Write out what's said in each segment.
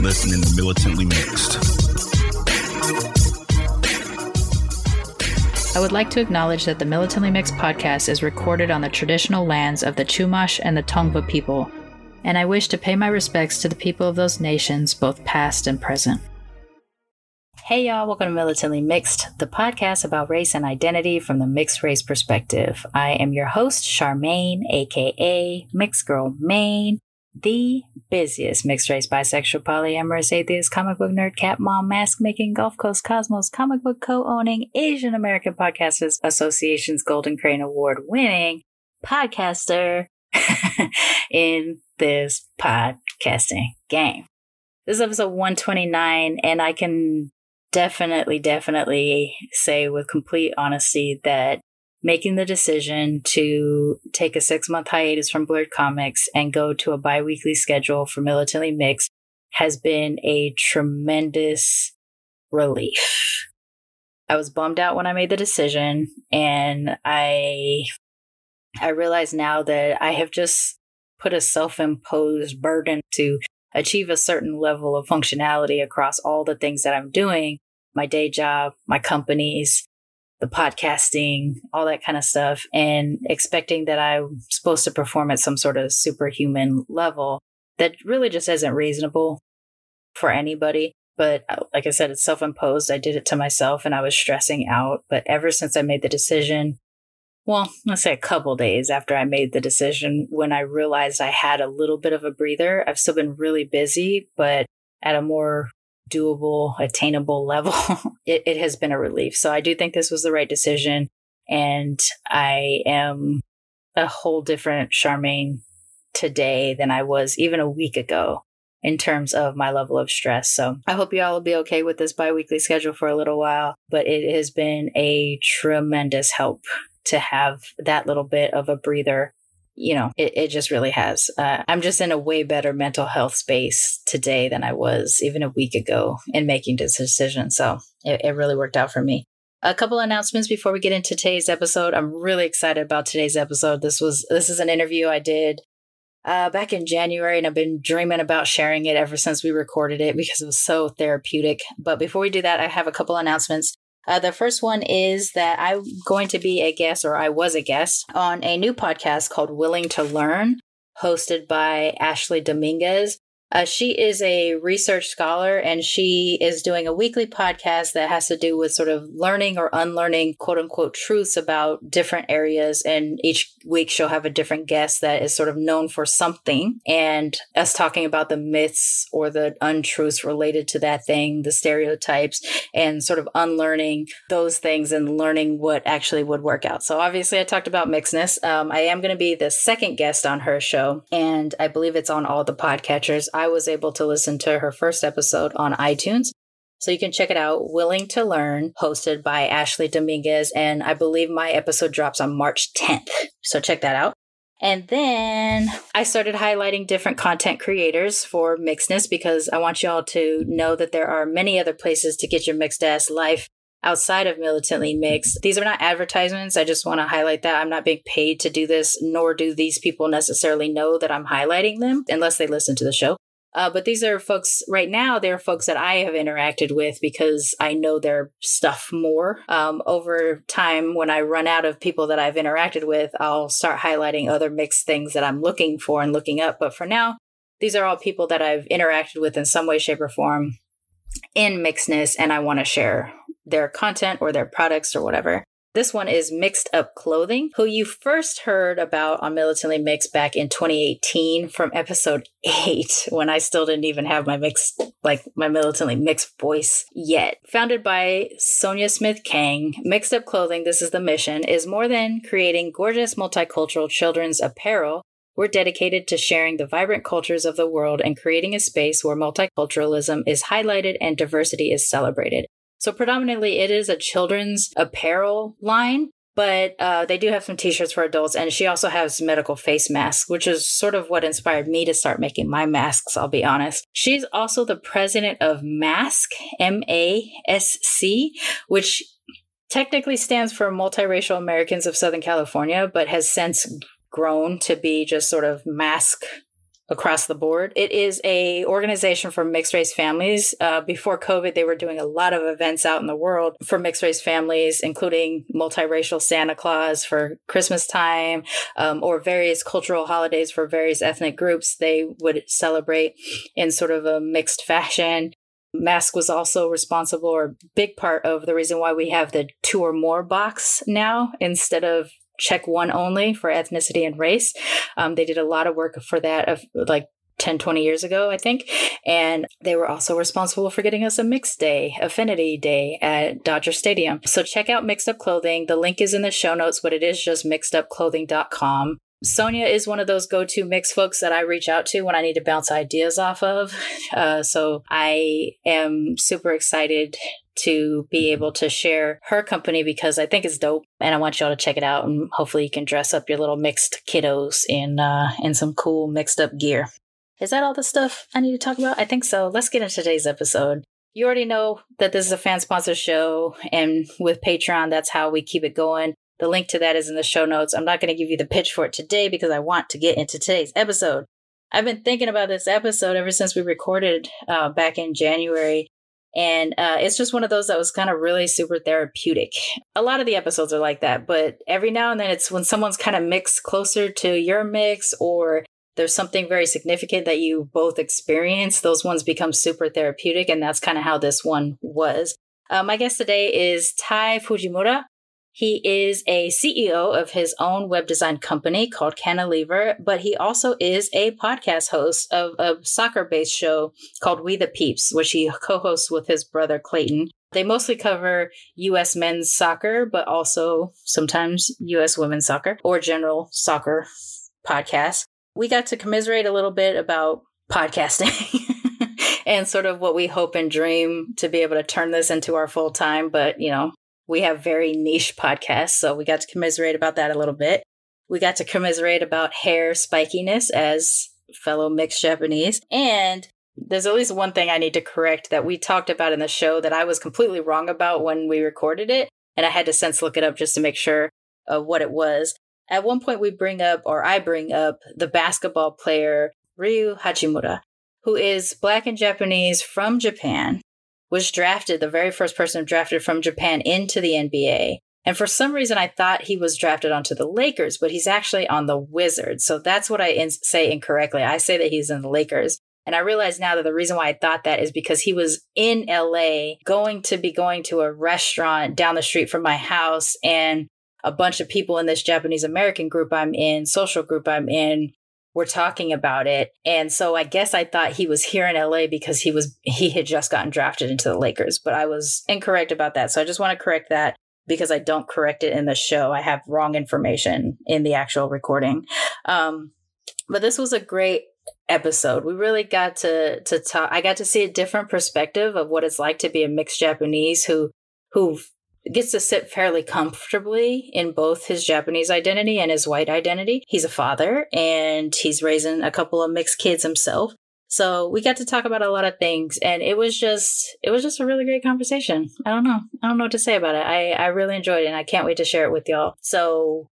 listening to Militantly Mixed. I would like to acknowledge that the Militantly Mixed podcast is recorded on the traditional lands of the Chumash and the Tongva people, and I wish to pay my respects to the people of those nations, both past and present. Hey y'all, welcome to Militantly Mixed, the podcast about race and identity from the mixed race perspective. I am your host, Sharmane, aka Mixed Girl Mane, the busiest mixed race, bisexual, polyamorous, atheist, comic book nerd, cat mom, mask making, Gulf Coast Cosmos, comic book co owning, Asian American Podcasters Association's Golden Crane Award winning podcaster in this podcasting game. This is episode 129, and I can definitely, definitely say with complete honesty that making the decision to take a six month hiatus from Blurred Comics and go to a bi weekly schedule for Militantly Mixed has been a tremendous relief. I was bummed out when I made the decision, and I I realize now that I have just put a self imposed burden to achieve a certain level of functionality across all the things that I'm doing my day job, my companies, the podcasting, all that kind of stuff, and expecting that I'm supposed to perform at some sort of superhuman level that really just isn't reasonable for anybody. But uh, like I said, it's self imposed. I did it to myself and I was stressing out. But ever since I made the decision well, let's say a couple days after I made the decision, when I realized I had a little bit of a breather, I've still been really busy, but at a more doable, attainable level, it, it has been a relief. So I do think this was the right decision. And I am a whole different Sharmane today than I was even a week ago in terms of my level of stress. So I hope you all will be okay with this biweekly schedule for a little while, but it has been a tremendous help to have that little bit of a breather you know it, it just really has. Uh, i'm just in a way better mental health space today than i was even a week ago in making this decision. So it, it really worked out for me. A couple announcements before we get into today's episode. I'm really excited about today's episode. This was this is an interview i did uh, back in January, and I've been dreaming about sharing it ever since we recorded it because it was so therapeutic. But before we do that, I have a couple announcements. Uh, the first one is that I'm going to be a guest, or I was a guest, on a new podcast called Willing to Learn, hosted by Ashley Dominguez. Uh, she is a research scholar and she is doing a weekly podcast that has to do with sort of learning or unlearning quote unquote truths about different areas. And each week she'll have a different guest that is sort of known for something and us talking about the myths or the untruths related to that thing, the stereotypes, and sort of unlearning those things and learning what actually would work out. So obviously I talked about mixedness. Um, I am going to be the second guest on her show and I believe it's on all the podcatchers. Was able to listen to her first episode on iTunes. So you can check it out, Willing to Learn, hosted by Ashley Dominguez. And I believe my episode drops on March 10th. So check that out. And then I started highlighting different content creators for mixedness because I want y'all to know that there are many other places to get your mixed ass life outside of militantly mixed. These are not advertisements. I just want to highlight that I'm not being paid to do this, nor do these people necessarily know that I'm highlighting them unless they listen to the show. Uh, but these are folks right now, they're folks that I have interacted with because I know their stuff more. Um, over time, when I run out of people that I've interacted with, I'll start highlighting other mixed things that I'm looking for and looking up. But for now, these are all people that I've interacted with in some way, shape, or form in mixedness, and I want to share their content or their products or whatever. This one is Mixed Up Clothing, who you first heard about on Militantly Mixed back in 2018 from episode 8 when I still didn't even have my mixed like my militantly mixed voice yet. Founded by Sonia Smith Kang, Mixed Up Clothing, this is the mission, is more than creating gorgeous multicultural children's apparel We're dedicated to sharing the vibrant cultures of the world and creating a space where multiculturalism is highlighted and diversity is celebrated. So, predominantly, it is a children's apparel line, but uh, they do have some t-shirts for adults and she also has medical face masks which is sort of what inspired me to start making my masks i'll be honest. She's also the president of MASC m-a-s-c which technically stands for multiracial americans of southern california but has since grown to be just sort of MASC across the board. It is a organization for mixed race families. Uh, before COVID, they were doing a lot of events out in the world for mixed race families, including multiracial Santa Claus for Christmas time, um, or various cultural holidays for various ethnic groups. They would celebrate in sort of a mixed fashion. MASC was also responsible or big part of the reason why we have the two or more box now instead of check one only for ethnicity and race. Um, they did a lot of work for that of like 10, 20 years ago, I think. And they were also responsible for getting us a mixed day, affinity day at Dodger Stadium. So check out Mixed Up Clothing. The link is in the show notes, but it is just mixedupclothing.com. Sonia is one of those go to mix folks that I reach out to when I need to bounce ideas off of. Uh, so I am super excited to be able to share her company because I think it's dope and I want y'all to check it out and hopefully you can dress up your little mixed kiddos in uh in some cool mixed up gear. Is that all the stuff I need to talk about? I think so. Let's get into today's episode. You already know that this is a fan sponsored show and with Patreon that's how we keep it going. The link to that is in the show notes. I'm not going to give you the pitch for it today because I want to get into today's episode. I've been thinking about this episode ever since we recorded uh, back in January and uh, it's just one of those that was kind of really super therapeutic. A lot of the episodes are like that, but every now and then it's when someone's kind of mixed closer to your mix or there's something very significant that you both experience, those ones become super therapeutic. And that's kind of how this one was. Uh, my guest today is Ty Fujimura. He is a CEO of his own web design company called Cantilever, but he also is a podcast host of a soccer based show called We the Peeps, which he co hosts with his brother Clayton. They mostly cover US men's soccer, but also sometimes US women's soccer or general soccer podcasts. We got to commiserate a little bit about podcasting. and sort of what we hope and dream to be able to turn this into our full time. But, you know, we have very niche podcasts, so we got to commiserate about that a little bit. We got to commiserate about hair spikiness as fellow mixed Japanese. And there's at least one thing I need to correct that we talked about in the show that I was completely wrong about when we recorded it. And I had to sense look it up just to make sure of what it was. At one point, we bring up, or I bring up, the basketball player Rui Hachimura, who is black and Japanese from Japan was drafted, the very first person drafted from Japan into the NBA. And for some reason, I thought he was drafted onto the Lakers, but he's actually on the Wizards. So that's what I in- say incorrectly. I say that he's in the Lakers. And I realize now that the reason why I thought that is because he was in LA going to be going to a restaurant down the street from my house. And a bunch of people in this Japanese American group I'm in, social group I'm in, were talking about it. And so I guess I thought he was here in LA because he was he had just gotten drafted into the Lakers, but I was incorrect about that. So I just want to correct that because I don't correct it in the show. I have wrong information in the actual recording. Um, but this was a great episode. We really got to to talk I got to see a different perspective of what it's like to be a mixed Japanese who who gets to sit fairly comfortably in both his Japanese identity and his white identity. He's a father and he's raising a couple of mixed kids himself. So we got to talk about a lot of things and it was just it was just a really great conversation. I don't know. I don't know what to say about it. I, I really enjoyed it and I can't wait to share it with y'all. So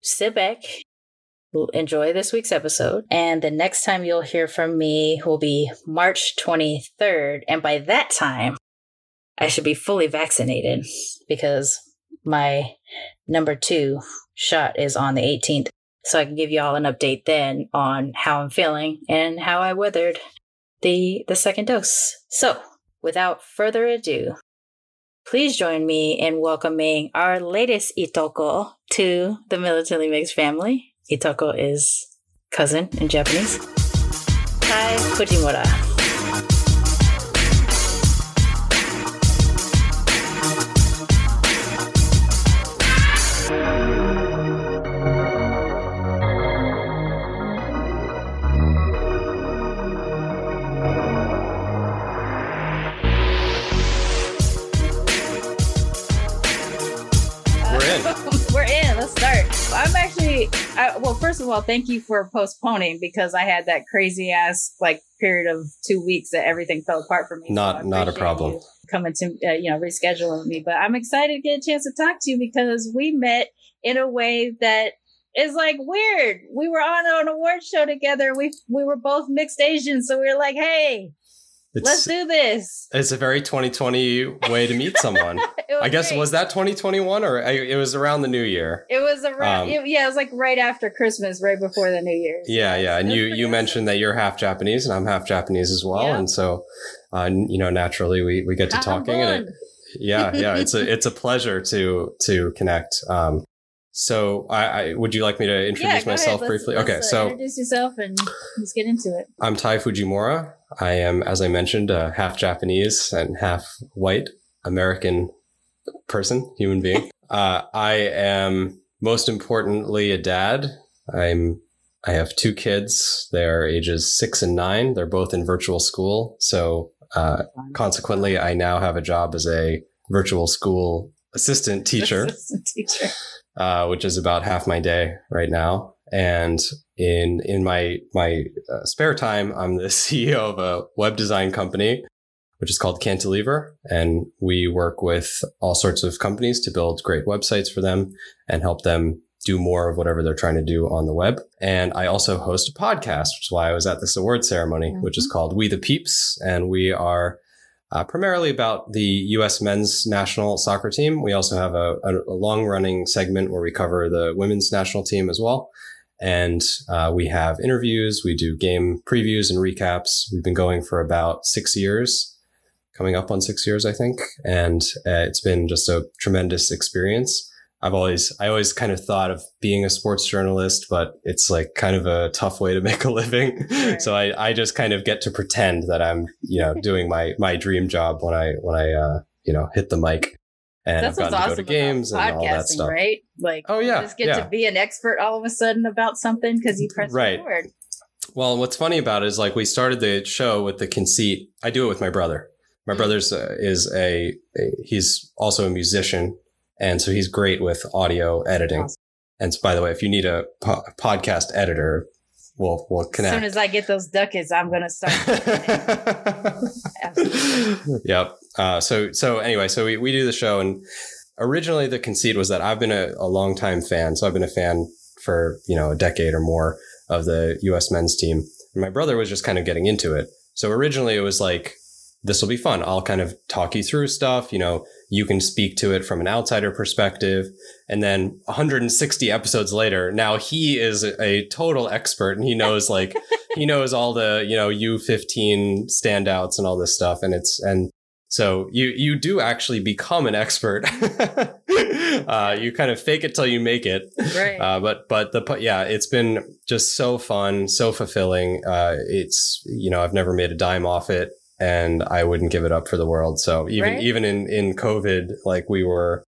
sit back, enjoy this week's episode. And the next time you'll hear from me will be March 23rd. And by that time, I should be fully vaccinated because my number two shot is on the 18th. So I can give y'all an update then on how I'm feeling and how I weathered the the second dose. So, without further ado, please join me in welcoming our latest Itoko to the Militantly Mixed family. Itoko is cousin in Japanese. Ty Fujimura. All, thank you for postponing because I had that crazy ass like period of two weeks that everything fell apart for me. Not So not a problem. Coming to uh, you know rescheduling me, but I'm excited to get a chance to talk to you because we met in a way that is like weird. We were on an award show together. We we were both mixed Asian, so we were like, hey, let's do this. it's a very 2020 way to meet someone. I guess great. was that 2021 or I, it was around the new year. It was around, Um, it- yeah, it was like right after Christmas, right before the New Year's. Yeah, yeah, and you you awesome. mentioned that you're half Japanese and I'm half Japanese as well, Yeah. and so uh, you know naturally we we get to talking and it, yeah yeah it's a it's a pleasure to to connect. Um, so I, I would you like me to introduce go myself briefly? okay, uh, so introduce yourself and let's get into it. I'm Ty Fujimura. I am, as I mentioned, uh, half Japanese and half white American person, human being. Uh, I am most importantly a dad. I'm I have two kids. They're ages six and nine. They're both in virtual school. So uh, consequently, I now have a job as a virtual school assistant teacher Assistant teacher. uh, which is about half my day right now. And in in my my uh, spare time, I'm the CEO of a web design company, which is called Cantilever, and we work with all sorts of companies to build great websites for them and help them do more of whatever they're trying to do on the web. And I also host a podcast, which is why I was at this award ceremony, which is called We the Peeps, and we are uh, primarily about the U.S. men's national soccer team. We also have a, a, a long running segment where we cover the women's national team as well. And uh, we have interviews, we do game previews and recaps. We've been going for about six years, coming up on six years, I think. And uh, it's been just a tremendous experience. I've always, I always kind of thought of being a sports journalist, but it's like kind of a tough way to make a living. Right. So I, I just kind of get to pretend that I'm, you know, doing my, my dream job when I, when I, uh, you know, hit the mic and That's I've what's gotten to awesome go to games and about all that podcasting, stuff. right? Like, Oh, yeah, you just get yeah. to be an expert all of a sudden about something because you press Right. record. Well, what's funny about it is like we started the show with the conceit. I do it with my brother. My brother's uh, is a, a he's also a musician, and so he's great with audio editing. Awesome. And so, by the way, if you need a po- podcast editor, we'll we'll As soon as I get those ducats, I'm gonna start. Yep. Uh, so so anyway, so we, we do the show, and originally the conceit was that I've been a, a long time fan, so I've been a fan for you know a decade or more of the U.S. men's team, and my brother was just kind of getting into it. So originally it was like this will be fun. I'll kind of talk you through stuff. You know, you can speak to it from an outsider perspective. And then 160 episodes later, now he is a, total expert and he knows like, he knows all the, you know, U15 standouts and all this stuff. And it's, and so you, you do actually become an expert. uh, you kind of fake it till you make it. right. Uh, but but the yeah, it's been just so fun, so fulfilling. Uh, it's you know I've never made a dime off it, and I wouldn't give it up for the world. So even Right. even in in COVID, like we were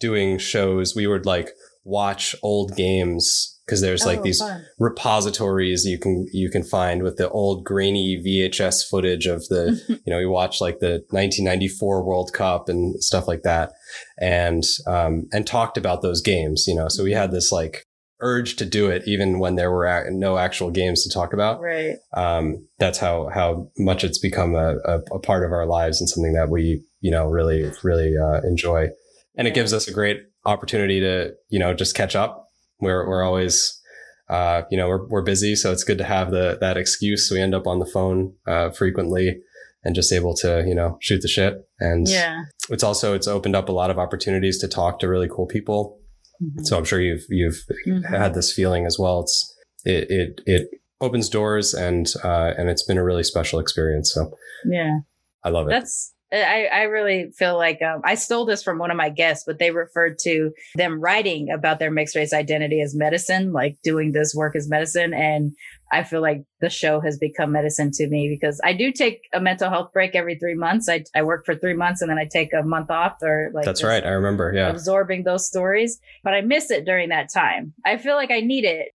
doing shows, we would like watch old games because there's like Oh, these fun. repositories you can you can find with the old grainy VHS footage of the you know we watched like the 1994 World Cup and stuff like that and um and talked about those games you know so we had this like urge to do it even when there were no actual games to talk about. Right. um that's how how much it's become a, a, a part of our lives and something that we you know really really uh, enjoy. And it gives us a great opportunity to you know just catch up. We're we're always uh, you know we're, we're busy so it's good to have the that excuse. We end up on the phone uh, frequently and just able to you know shoot the shit. And Yeah. it's also it's opened up a lot of opportunities to talk to really cool people Mhm. so i'm sure you've you've Mhm. had this feeling as well it's it it, it opens doors and uh, and it's been a really special experience so Yeah. i love it That's I, I really feel like um, I stole this from one of my guests, but they referred to them writing about their mixed race identity as medicine, like doing this work as medicine. And I feel like the show has become medicine to me because I do take a mental health break every three months. I, I work for three months and then I take a month off or like that's right i remember yeah absorbing those stories, but I miss it during that time. I feel like I need it.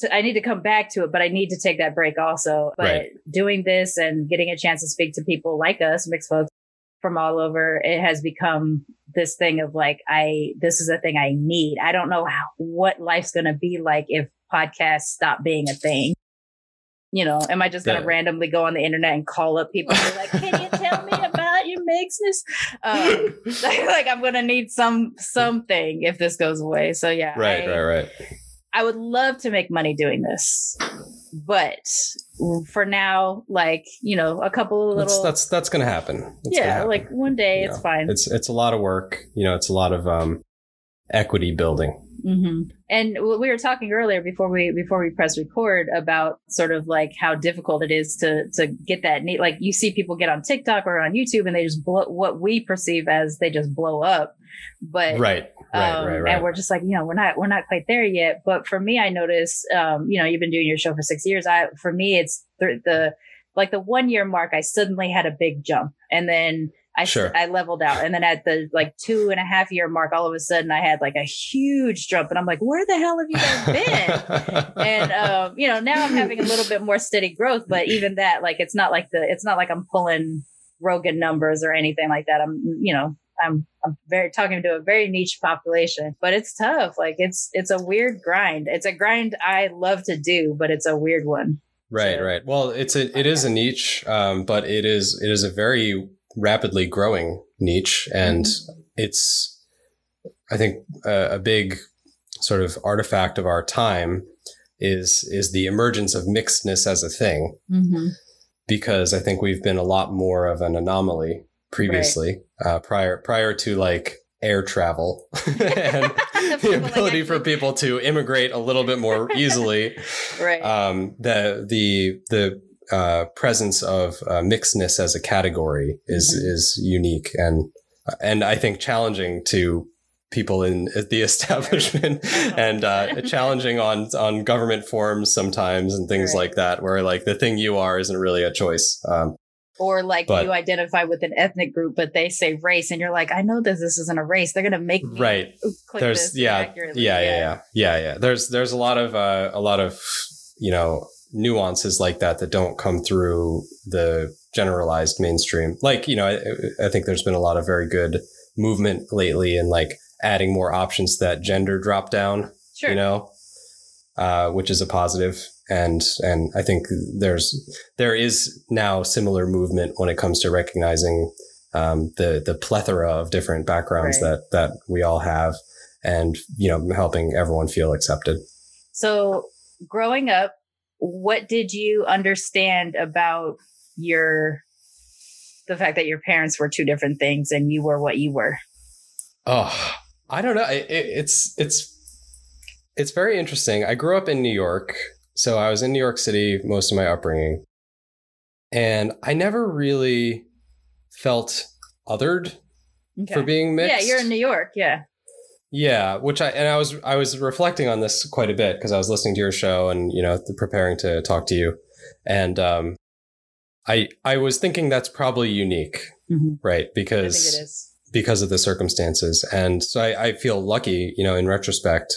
To, I need to come back to it, but I need to take that break also. But Right. doing this and getting a chance to speak to people like us, mixed folks from all over, it has become this thing of like, I, this is a thing I need. I don't know how, what life's going to be like if podcasts stop being a thing? You know, am I just going to Yeah. randomly go on the internet and call up people and be like, "Can you tell me about your mixness?" Um, like I'm going to need some something if this goes away. So yeah, right, I, right, right. I would love to make money doing this, but for now, like you know, a couple of That's little that's that's gonna happen. That's yeah, happen. like one day You it's know, fine. It's it's a lot of work. You know, it's a lot of um, equity building. hmm And we were talking earlier before we before we press record about sort of like how difficult it is to to get that neat. Like you see people get on TikTok or on YouTube and they just blow what we perceive as they just blow up, but Right, right, um, right, right. And we're just like, you know, we're not we're not quite there yet. But for me, I notice, um, you know, you've been doing your show for six years. I for me, it's the, the like the one year mark. I suddenly had a big jump, and then I Sure. I leveled out, and then at the like two and a half year mark, all of a sudden I had like a huge jump, and I'm like, where the hell have you guys been? and um, you know, now I'm having a little bit more steady growth, but even that, like, it's not like the, it's not like I'm pulling Rogan numbers or anything like that. I'm, you know, I'm, I'm very talking to a very niche population, but it's tough. Like, it's, it's a weird grind. It's a grind I love to do, but it's a weird one. Right, right. Well, it's a it is a niche, um, but it is it is a very rapidly growing niche, and Mm-hmm. it's I think a, a big sort of artifact of our time is is the emergence of mixedness as a thing, Mm-hmm. because I think we've been a lot more of an anomaly previously, uh, prior prior to like air travel and the ability for people to immigrate a little bit more easily Right. um, the the the uh, presence of uh, mixedness as a category is Mhm. is unique and and I think challenging to people in the establishment and uh, challenging on on government forms sometimes and things Right. like that where like the thing you are isn't really a choice. Um, or like but- you identify with an ethnic group, but they say race, and you're like, I know this. This isn't a race. They're gonna make me right. there's yeah, yeah yeah yeah yeah yeah there's there's a lot of uh, a lot of you know nuances like that that don't come through the generalized mainstream like you know I, I think there's been a lot of very good movement lately in like adding more options to that gender drop down Sure. you know uh, which is a positive. positive and and i think there's there is now similar movement when it comes to recognizing um, the the plethora of different backgrounds Right. that that we all have and you know helping everyone feel accepted So, growing up, what did you understand about your the fact that your parents were two different things and you were what you were? oh i don't know. It, it, it's it's it's very interesting. I grew up in new york. So i was in new york city most of my upbringing. And i never really felt othered for being mixed Yeah, you're in New York. Yeah. Yeah, which I and I was I was reflecting on this quite a bit because I was listening to your show and you know preparing to talk to you, and um, I I was thinking that's probably unique, Mhm. right? Because because of the circumstances, and so I, I feel lucky, you know, in retrospect.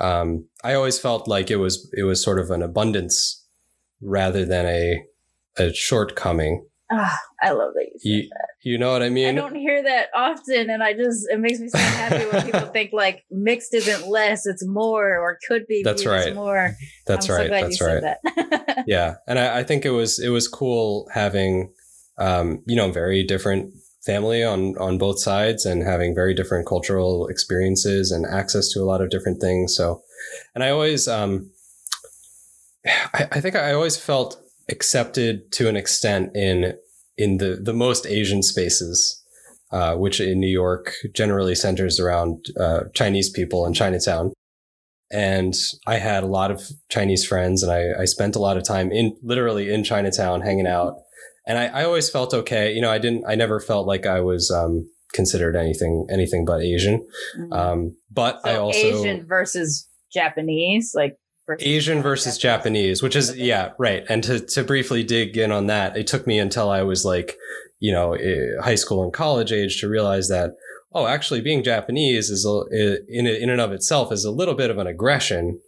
Um, I always felt like it was it was sort of an abundance rather than a a shortcoming. Ah, I love that you said You, you know what I mean? I don't hear that often, and I just it makes me so happy when people think like mixed isn't less, it's more, or could be. That's right. More. That's I'm right. So That's right. that. yeah and I, I think it was it was cool having um you know very different family on on both sides and having very different cultural experiences and access to a lot of different things so and i always um i, I think i always felt accepted to an extent in in the the most asian spaces uh, which in New York generally centers around uh, Chinese people in Chinatown and I had a lot of Chinese friends, and I, I spent a lot of time in literally in Chinatown hanging out. And I, I always felt okay. You know, I didn't, I never felt like I was um, considered anything, anything but Asian. Mhm. Um, but so I also Asian versus Japanese, like versus Asian versus Japanese, which is yeah, right. And to to briefly dig in on that, it took me until I was like, you know, high school and college age to realize that oh, actually being Japanese is a, in in and of itself is a little bit of an aggression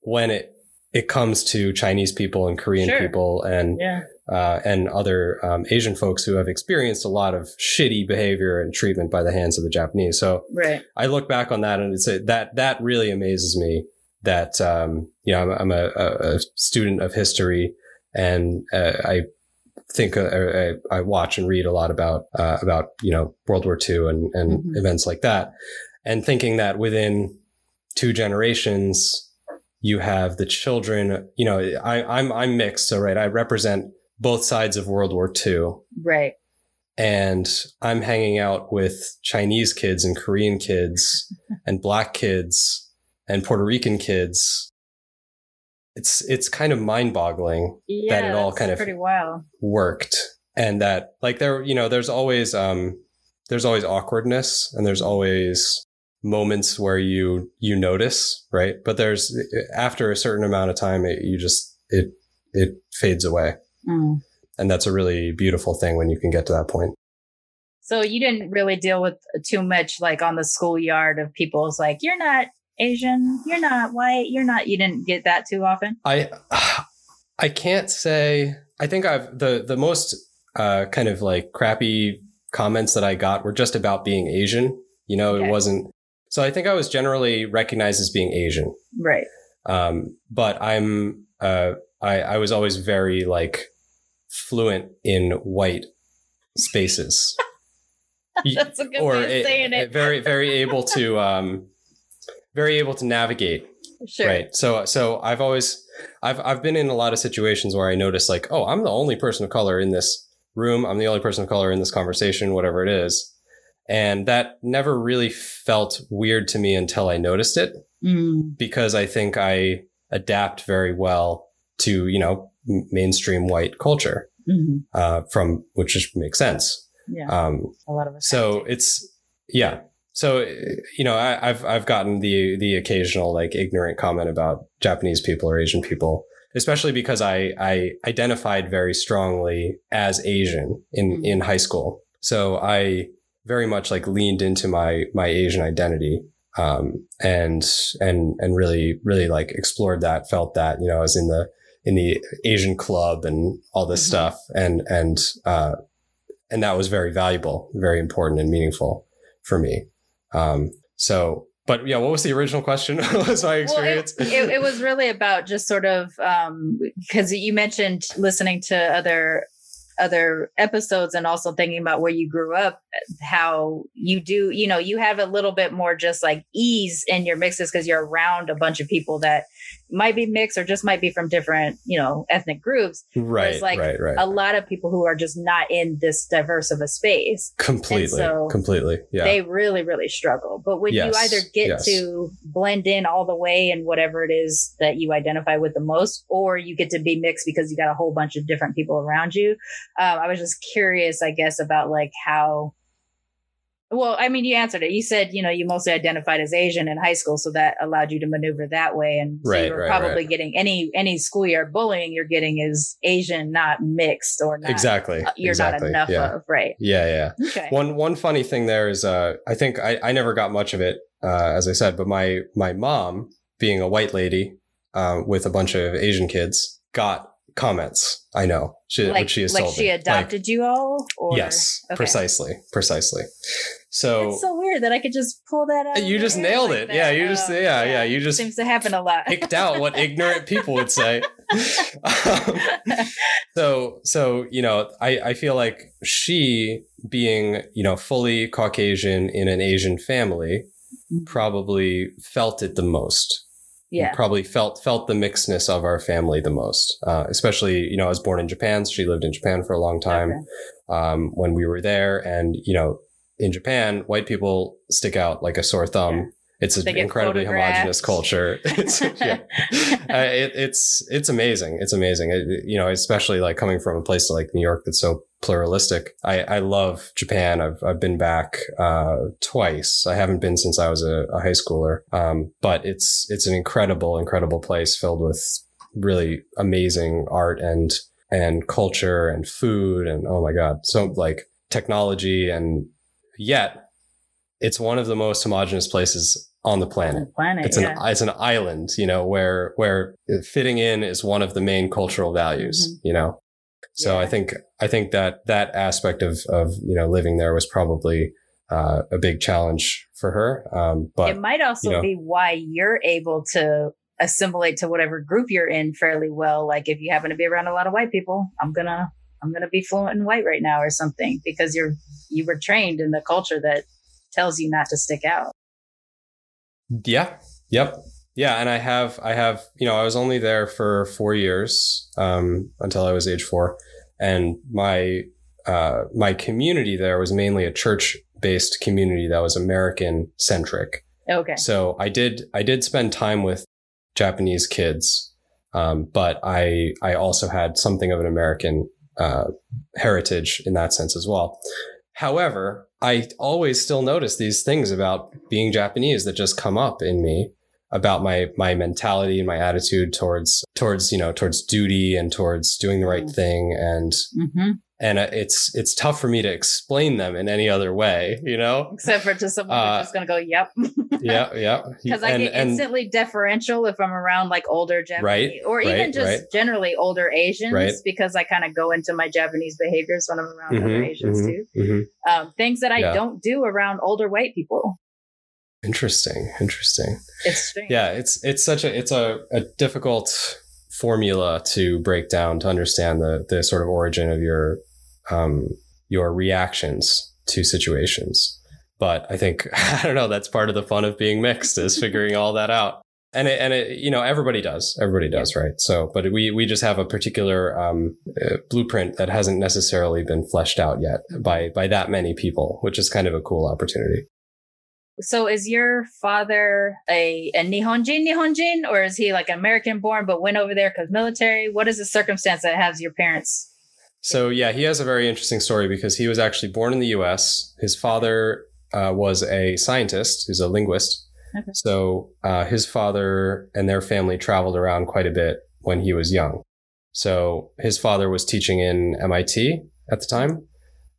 when it it comes to Chinese people and Korean Sure. people and Yeah. uh, and other um, Asian folks who have experienced a lot of shitty behavior and treatment by the hands of the Japanese. So Right. I look back on that and it's a, that that really amazes me that um, you know I'm, I'm a, a, student of history, and uh, I think uh, I, I, watch and read a lot about uh, about you know World War II and and mm-hmm. events like that, and thinking that within two generations you have the children. You know, I, I'm I'm mixed, so right, I represent both sides of World War II, right. And I'm hanging out with Chinese kids and Korean kids and black kids and Puerto Rican kids it's it's kind of mind boggling yeah, that it all kind of pretty wild. worked and that like there you know there's always um there's always awkwardness and there's always moments where you you notice right? But there's after a certain amount of time it, you just it it fades away. Mm. and that's a really beautiful thing when you can get to that point. So you didn't really deal with too much like on the schoolyard of people's like you're not Asian, you're not white, you're not you didn't get that too often? I I can't say I think I've the the most uh, kind of like crappy comments that I got were just about being Asian. You know, okay. it wasn't so I think I was generally recognized as being Asian. Right. Um, but I'm uh I, I was always very like fluent in white spaces. That's a good or way of saying it. Very, very able to um very able to navigate. Sure. Right. So so I've always I've I've been in a lot of situations where I notice like, oh, I'm the only person of color in this room. I'm the only person of color in this conversation, whatever it is. And that never really felt weird to me until I noticed it. Mm. Because I think I adapt very well to, you know, mainstream white culture. Mm-hmm. Uh, from which just makes sense. Yeah. Um, a lot of us. So it's yeah. So, you know, I, have I've gotten the the occasional like ignorant comment about Japanese people or Asian people, especially because I I identified very strongly as Asian in mm-hmm. in high school. So I very much like leaned into my my Asian identity, um, and and and really really like explored that, felt that. You know, I was in the in the Asian club and all this mm-hmm. stuff, and and uh, and that was very valuable, very important, and meaningful for me. Um, so, but yeah, what was the original question? was my experience? Well, it, it, it, was really about just sort of because um, you mentioned listening to other other episodes and also thinking about where you grew up, how you do, you know, you have a little bit more just like ease in your mixes because you're around a bunch of people that might be mixed or just might be from different, you know, ethnic groups. Right. like right, right. a lot of people who are just not in this diverse of a space. Completely. so completely. Yeah. They really, really struggle. But when yes, you either get yes. to blend in all the way in whatever it is that you identify with the most, or you get to be mixed because you got a whole bunch of different people around you. Um, I was just curious, I guess, about like how well, I mean, you answered it. You said, you know, you mostly identified as Asian in high school, so that allowed you to maneuver that way. And so right, you're right, probably right. getting any any schoolyard bullying you're getting is Asian, not mixed or not. Exactly. Uh, you're exactly. not enough yeah. of, right? Yeah, yeah. Okay. One one funny thing there is, uh, I think I, I never got much of it, uh, as I said, but my my mom, being a white lady uh, with a bunch of Asian kids, got comments. I know she, like, she like she adopted like, you all. Or? Yes, okay. precisely, precisely. So it's so weird that I could just pull that out. You just nailed like it. That. Yeah, you just yeah, yeah, yeah, You just seems to happen a lot. picked out what ignorant people would say. um, so so you know, I I feel like she being you know fully Caucasian in an Asian family mm-hmm. probably felt it the most yeah. probably felt felt the mixedness of our family the most uh, especially you know i was born in japan so she lived in japan for a long time okay. um, when we were there. And you know in japan white people stick out like a sore thumb. Yeah. it's an incredibly homogenous culture. It's yeah. uh, it, it's it's amazing. It's amazing. It, you know especially like coming from a place like new york that's so pluralistic. I, I love Japan. I've, I've been back, uh, twice. I haven't been since I was a, a high schooler. Um, but it's, it's an incredible, incredible place filled with really amazing art and, and culture and food. And oh my God. So like technology and yet it's one of the most homogenous places on the planet. The planet it's yeah. an it's an island, you know, where where fitting in is one of the main cultural values, mm-hmm. you know. So yeah. I think I think that that aspect of of you know living there was probably uh, a big challenge for her. Um, but it might also you know, be why you're able to assimilate to whatever group you're in fairly well. Like if you happen to be around a lot of white people, I'm gonna I'm gonna be fluent in white right now or something because you're you were trained in the culture that tells you not to stick out. Yeah. Yep. Yeah, and I have I have you know I was only there for four years um, until I was age four, and my uh, my community there was mainly a church based community that was American centric. Okay. So I did I did spend time with Japanese kids, um, but I I also had something of an American uh, heritage in that sense as well. However, I always still notice these things about being Japanese that just come up in me about my my mentality and my attitude towards towards you know towards duty and towards doing the right Mm. thing and Mm-hmm. and uh, it's it's tough for me to explain them in any other way you know Except for to someone Uh, who's just gonna go, "Yep," yeah yeah because I And- get and- instantly deferential if I'm around like older Japanese Right, or even right, just right. generally older Asians because I kind of go into my Japanese behaviors when I'm around other Mhm, Asians mhm, too. mhm. Um, things that I Yeah. don't do around older white people. Interesting interesting. It's strange. yeah it's it's such a it's a, a difficult formula to break down to understand the the sort of origin of your um your reactions to situations. But i think i don't know that's part of the fun of being mixed is figuring all that out. And it, and it, you know everybody does everybody does right? So but we we just have a particular um, uh, blueprint that hasn't necessarily been fleshed out yet by by that many people which is kind of a cool opportunity So is your father a, a Nihonjin Nihonjin or is he like American born but went over there because military? What is the circumstance that has your parents? So yeah, he has a very interesting story because he was actually born in the U.S. His father uh, was a scientist, who's a linguist. Okay. So uh, his father and their family traveled around quite a bit when he was young. So his father was teaching in MIT at the time,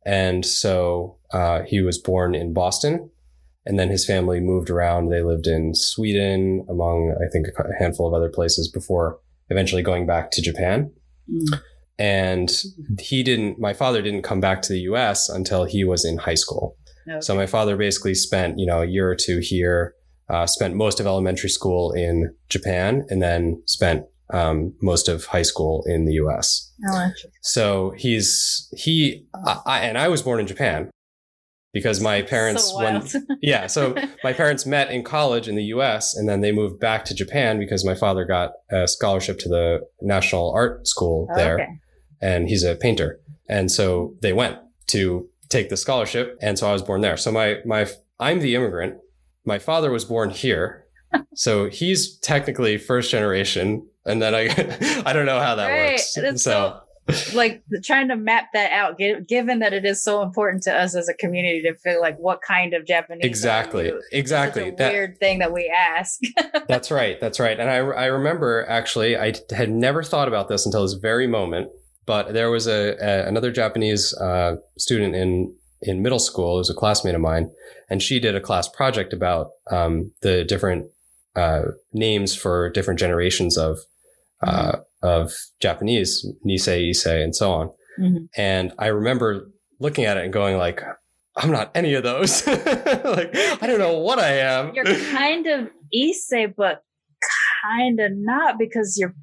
and so uh, he was born in Boston. And then his family moved around. They lived in Sweden, among I think a handful of other places, before eventually going back to Japan and he didn't my father didn't come back to the US until he was in high school. Okay. So my father basically spent, you know, a year or two here, uh, spent most of elementary school in Japan and then spent um, most of high school in the US. Oh. So he's he I, and I was born in Japan because my parents So when yeah, so my parents met in college in the US and then they moved back to Japan because my father got a scholarship to the National Art School Oh, there okay. and he's a painter. And so they went to take the scholarship. And so I was born there. So my, my, I'm the immigrant. My father was born here. So he's technically first generation. And then I, I don't know how that Right. works. That's so, like trying to map that out, given that it is so important to us as a community to feel like what kind of Japanese. exactly, exactly. A That, weird thing that we ask. That's right. That's right. And I, I remember actually, I had never thought about this until this very moment. But there was a, a another Japanese uh, student in in middle school, who was a classmate of mine, and she did a class project about um, the different uh, names for different generations of uh, of Japanese, Nisei, Issei, and so on. Mhm. And I remember looking at it and going like, I'm not any of those. like I don't know what I am. You're kind of Issei, but kind of not because your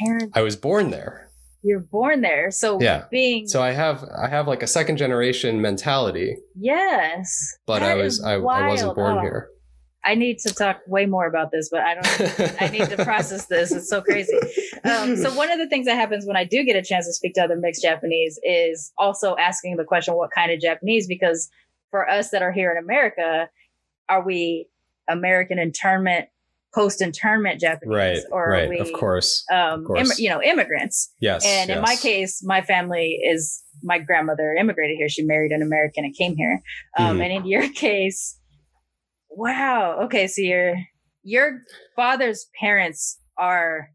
parents, I was born there. you're born there. So Yeah. being, So I have I have like a second generation mentality, yes. but I was I, I wasn't born Oh, here. I need to talk way more about this, but I don't I need to process this. It's so crazy. Um, so one of the things that happens when I do get a chance to speak to other mixed Japanese is also asking the question, what kind of Japanese? Because for us that are here in America, are we American internment, post internment Japanese, right, or right, are we, of course. um, of course. immi- you know, immigrants? Yes. And in my case, my family is my grandmother immigrated here. She married an American and came here. Um, Mhm. And in your case, wow. Okay, so your your father's parents are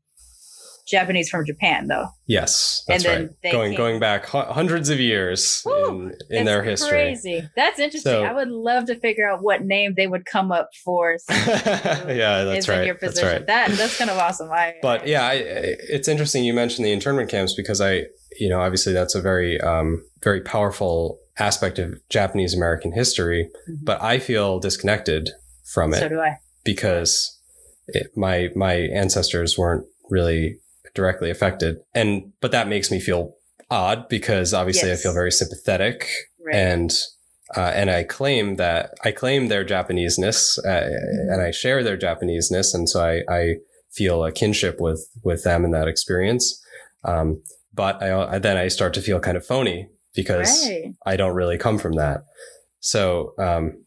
Japanese from Japan, though. Yes, that's and then right. Going came- going back hu- hundreds of years Woo, in, in their history. Crazy. That's interesting. So- I would love to figure out what name they would come up for. yeah, that's in right. your That's position. right. That that's kind of awesome. I But yeah, I, I- it's interesting you mentioned the internment camps because I, you know, obviously that's a very, um, very powerful aspect of Japanese American history. Mhm. But I feel disconnected from it so do I. because it, my my ancestors weren't really directly affected, and but that makes me feel odd because obviously Yes. I feel very sympathetic Right. and uh, and I claim that I claim their Japaneseness uh, and I share their Japaneseness, and so I, I feel a kinship with with them in that experience. Um, but I, I then I start to feel kind of phony because right. I don't really come from that. So, um,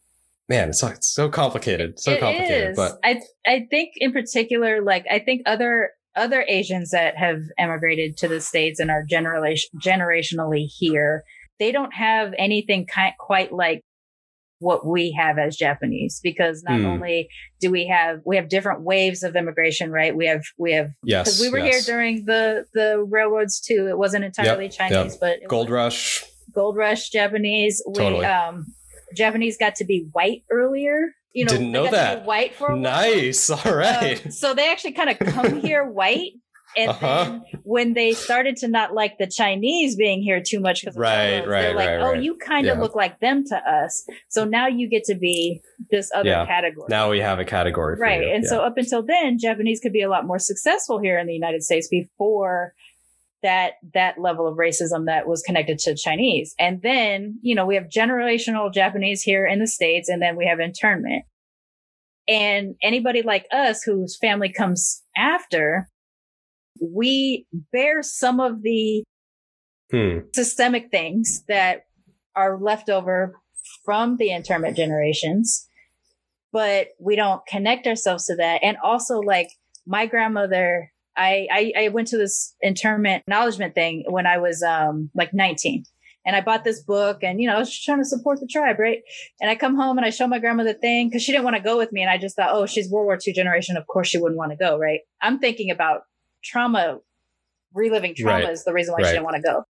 man, it's so, it's so complicated, so It complicated. is. But I I think in particular, like I think other other Asians that have emigrated to the states and are generation generationally here, they don't have anything ki- quite like what we have as Japanese because not Hmm. only do we have we have different waves of immigration, right? We have we have yes, we were yes. here during the the railroads too. It wasn't entirely Yep, Chinese, yep. but Gold Rush. gold rush Japanese. We um Japanese got to be white earlier. You know, Didn't know that. white for a. Nice. All right. Um, so they actually kind of come here white. And Uh-huh. then when they started to not like the Chinese being here too much, because Right, right, they're like, right, oh, right. you kind of Yeah. look like them to us. So now you get to be this other Yeah. category. now we have a category for right. you. And Yeah. so up until then, Japanese could be a lot more successful here in the United States before that that level of racism that was connected to Chinese. And then, you know, we have generational Japanese here in the States, and then we have internment. And anybody like us whose family comes after, we bear some of the Hmm. systemic things that are left over from the internment generations, but we don't connect ourselves to that. And also, like my grandmother, I, I, I went to this internment acknowledgement thing when I was um like 19. And I bought this book and, you know, I was just trying to support the tribe, right? And I come home and I show my grandma the thing because she didn't want to go with me. And I just thought, oh, she's World War II generation. Of course she wouldn't want to go, right? I'm thinking about trauma, reliving trauma Right. is the reason why Right. she didn't want to go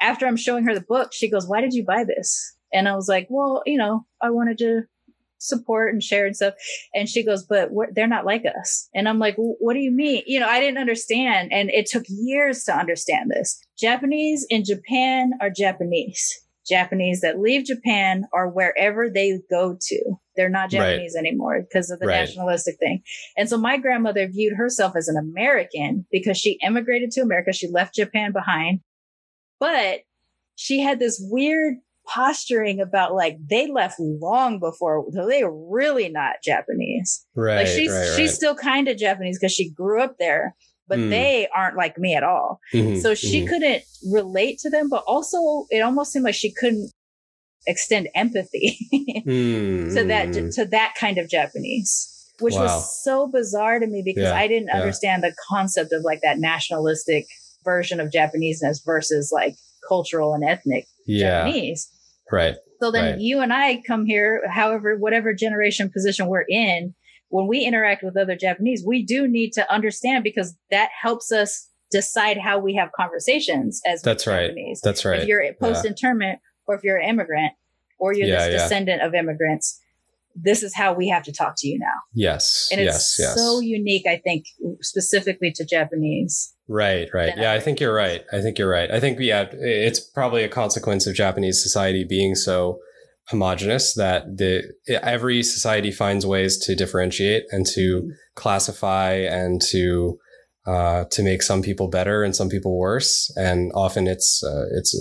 after I'm showing her the book, she goes, Why did you buy this? And I was like, Well, you know, I wanted to support and share and stuff. And she goes, But we're, they're not like us. And I'm like, What do you mean? You know, I didn't understand. And it took years to understand this. Japanese in Japan are Japanese. Japanese that leave Japan are wherever they go to. They're not Right. Japanese anymore because of the Right. nationalistic thing. And so my grandmother viewed herself as an American because she immigrated to America. She left Japan behind but she had this weird posturing about like they left long before so they're really not japanese Right. like she's right, right. she's still kind of japanese because she grew up there but Mm. they aren't like me at all Mhm, so she mhm. couldn't relate to them but also it almost seemed like she couldn't extend empathy Mm, to that mm. to that kind of Japanese, which Wow. was so bizarre to me because Yeah, I didn't yeah. understand the concept of like that nationalistic version of Japaneseness versus like cultural and ethnic yeah. Japanese. Right. So then Right. you and I come here, however, whatever generation position we're in, when we interact with other Japanese, we do need to understand because that helps us decide how we have conversations as That's right. Japanese That's right. if you're post internment or if you're an immigrant or you're Yeah, this yeah. descendant of immigrants, this is how we have to talk to you now. yes. And yes. it's yes. so unique, I think, specifically to Japanese. Right, right. Yeah, I think you're right. I think you're right. I think, yeah, it's probably a consequence of Japanese society being so homogenous that the every society finds ways to differentiate and to classify and to uh, to make some people better and some people worse. And often it's uh, it's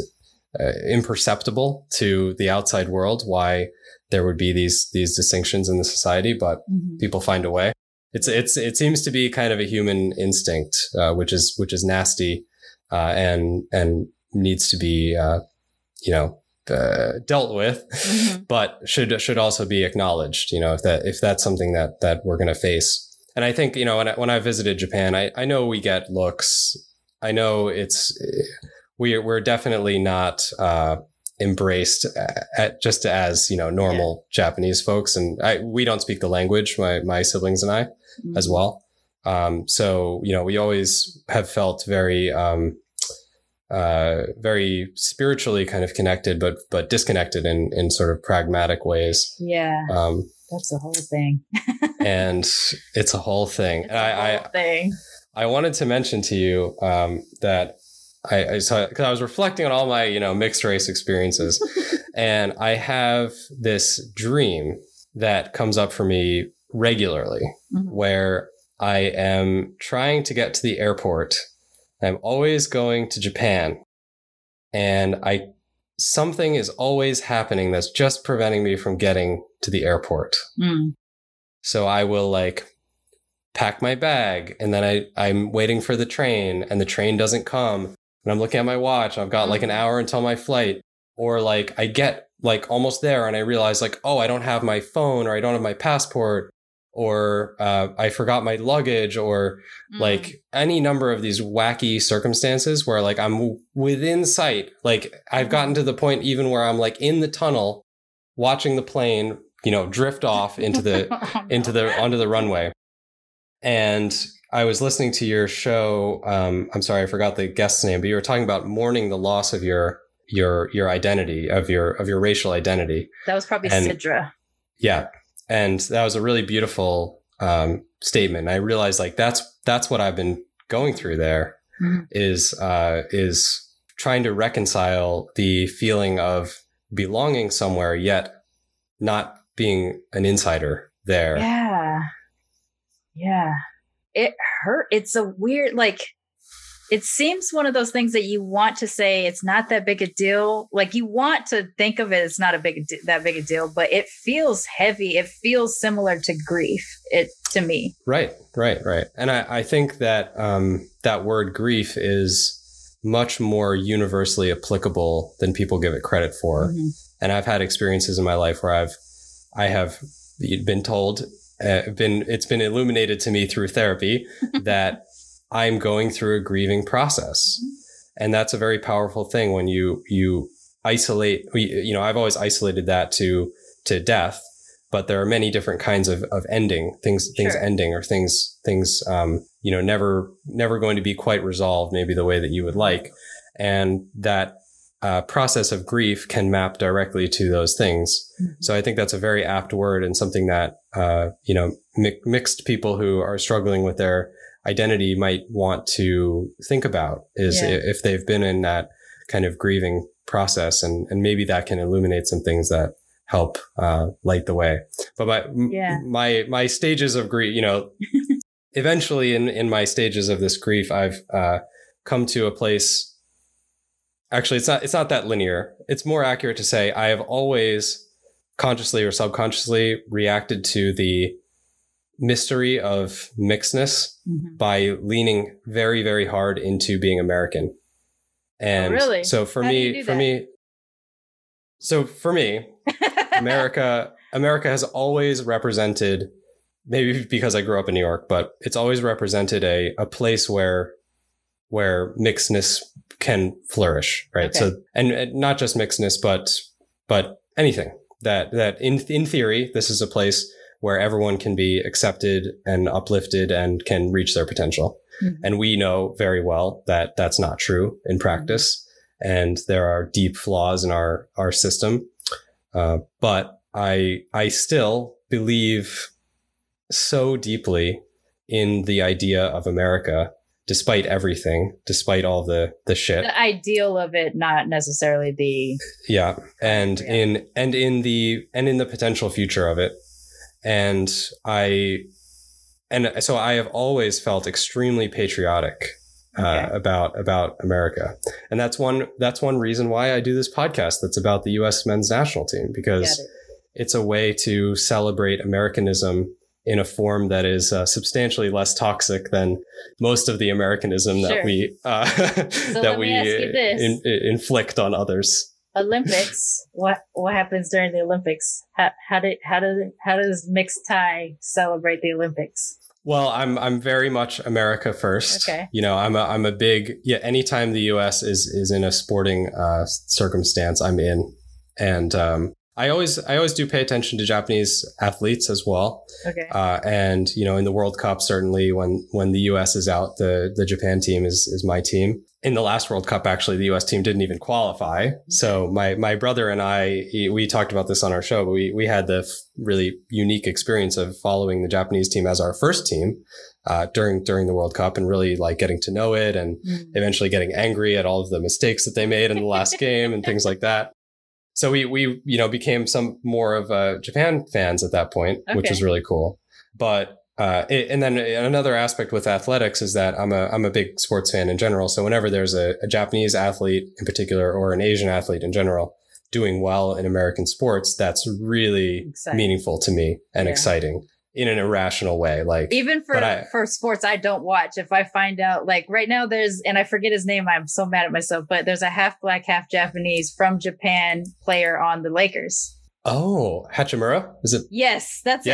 uh, imperceptible to the outside world why there would be these these distinctions in the society, but people find a way. It's it's it seems to be kind of a human instinct, uh, which is which is nasty, uh, and and needs to be uh, you know uh, dealt with, Mhm. but should should also be acknowledged. You know if that if that's something that that we're going to face. And I think you know when I, when I visited Japan, I I know we get looks. I know it's we we're definitely not. Uh, embraced at just as you know normal Japanese folks, and I we don't speak the language. My my siblings and I Mm-hmm. as well. Um, so you know we always have felt very um, uh, very spiritually kind of connected, but but disconnected in in sort of pragmatic ways. Yeah, Um, that's the whole thing. and it's a whole thing. It's I, whole thing. I I wanted to mention to you um, that I, I saw because I was reflecting on all my you know mixed race experiences, and I have this dream that comes up for me regularly Mhm. where I am trying to get to the airport. I'm always going to Japan. And I something is always happening that's just preventing me from getting to the airport. Mm. So I will like pack my bag and then I, I'm waiting for the train and the train doesn't come. And I'm looking at my watch. I've got like an hour until my flight. Or like I get like almost there and I realize like, oh, I don't have my phone or I don't have my passport or uh, I forgot my luggage or Mm. like any number of these wacky circumstances where like I'm within sight. Like I've gotten to the point even where I'm like in the tunnel watching the plane, you know, drift off into the into the onto the runway. And I was listening to your show. Um, I'm sorry, I forgot the guest's name, but you were talking about mourning the loss of your your your identity of your of your racial identity. that was probably and- Sidra. Yeah, and that was a really beautiful um, statement. I realized like that's that's what I've been going through. There Mhm. is uh, is trying to reconcile the feeling of belonging somewhere, yet not being an insider there. Yeah. Yeah. It hurt. It's a weird, like, it seems one of those things that you want to say it's not that big a deal. Like you want to think of it as not a big that big a deal, but it feels heavy. It feels similar to grief. It to me. Right, right, right. And I, I think that um, that word grief is much more universally applicable than people give it credit for. Mhm. And I've had experiences in my life where I've I have been told, uh, been it's been illuminated to me through therapy that I'm going through a grieving process, and that's a very powerful thing when you you isolate. You know, I've always isolated that to to death, but there are many different kinds of of ending things things Sure. ending or things things um, you know never never going to be quite resolved maybe the way that you would like, and that uh, process of grief can map directly to those things. So I think that's a very apt word and something that uh, you know mi- mixed people who are struggling with their identity might want to think about is Yeah. if they've been in that kind of grieving process and and maybe that can illuminate some things that help uh, light the way. But my Yeah. my my stages of grief, you know, eventually in in my stages of this grief, I've uh, come to a place. Actually, it's not it's not that linear. It's more accurate to say I have always consciously or subconsciously reacted to the mystery of mixedness Mhm. by leaning very very hard into being American. And Oh, really? so for How me for me so for me America America has always represented maybe because I grew up in New York, but it's always represented a a place where where mixedness can flourish, right? Okay. So and, and not just mixedness, but but anything that that in in theory this is a place where everyone can be accepted and uplifted and can reach their potential. Mhm. And we know very well that that's not true in practice. And there are deep flaws in our, our system. Uh, but I, I still believe so deeply in the idea of America, despite everything, despite all the, the shit. the ideal of it, not necessarily the Yeah. And Yeah. in, and in the, and in the potential future of it. And I, and so I have always felt extremely patriotic uh, Okay. about, about America. And that's one, that's one reason why I do this podcast that's about the U.S. men's national team, because it. it's a way to celebrate Americanism in a form that is uh, substantially less toxic than most of the Americanism Sure. that we uh, that we me ask you this. in, inflict on others. Olympics. what what happens during the Olympics? How how did how does how does mixed Ty celebrate the Olympics? Well, I'm I'm very much America first. Okay. You know, I'm a I'm a big yeah. Anytime the U.S. is is in a sporting uh, circumstance, I'm in, and um, I always I always do pay attention to Japanese athletes as well. Okay. Uh, and you know, in the World Cup, certainly when when the U.S. is out, the the Japan team is is my team. In the last World Cup, actually, the U.S. team didn't even qualify. So my my brother and I, he- we talked about this on our show, but we we had the really unique experience of following the Japanese team as our first team uh, during during the World Cup, and really like getting to know it, and Mm. eventually getting angry at all of the mistakes that they made in the last game and things like that. So we we you know became some more of uh, Japan fans at that point, which Okay. was really cool. But uh, it, and then another aspect with athletics is that I'm a I'm a big sports fan in general. So whenever there's a, a Japanese athlete in particular or an Asian athlete in general doing well in American sports, that's really Exciting. meaningful to me and Yeah. exciting in an irrational way. Like Even for I- for sports I don't watch, if I find out like right now there's and I forget his name, I'm so mad at myself, but there's a half black, half Japanese from Japan player on the Lakers. oh Hachimura is it? Yes, that's it.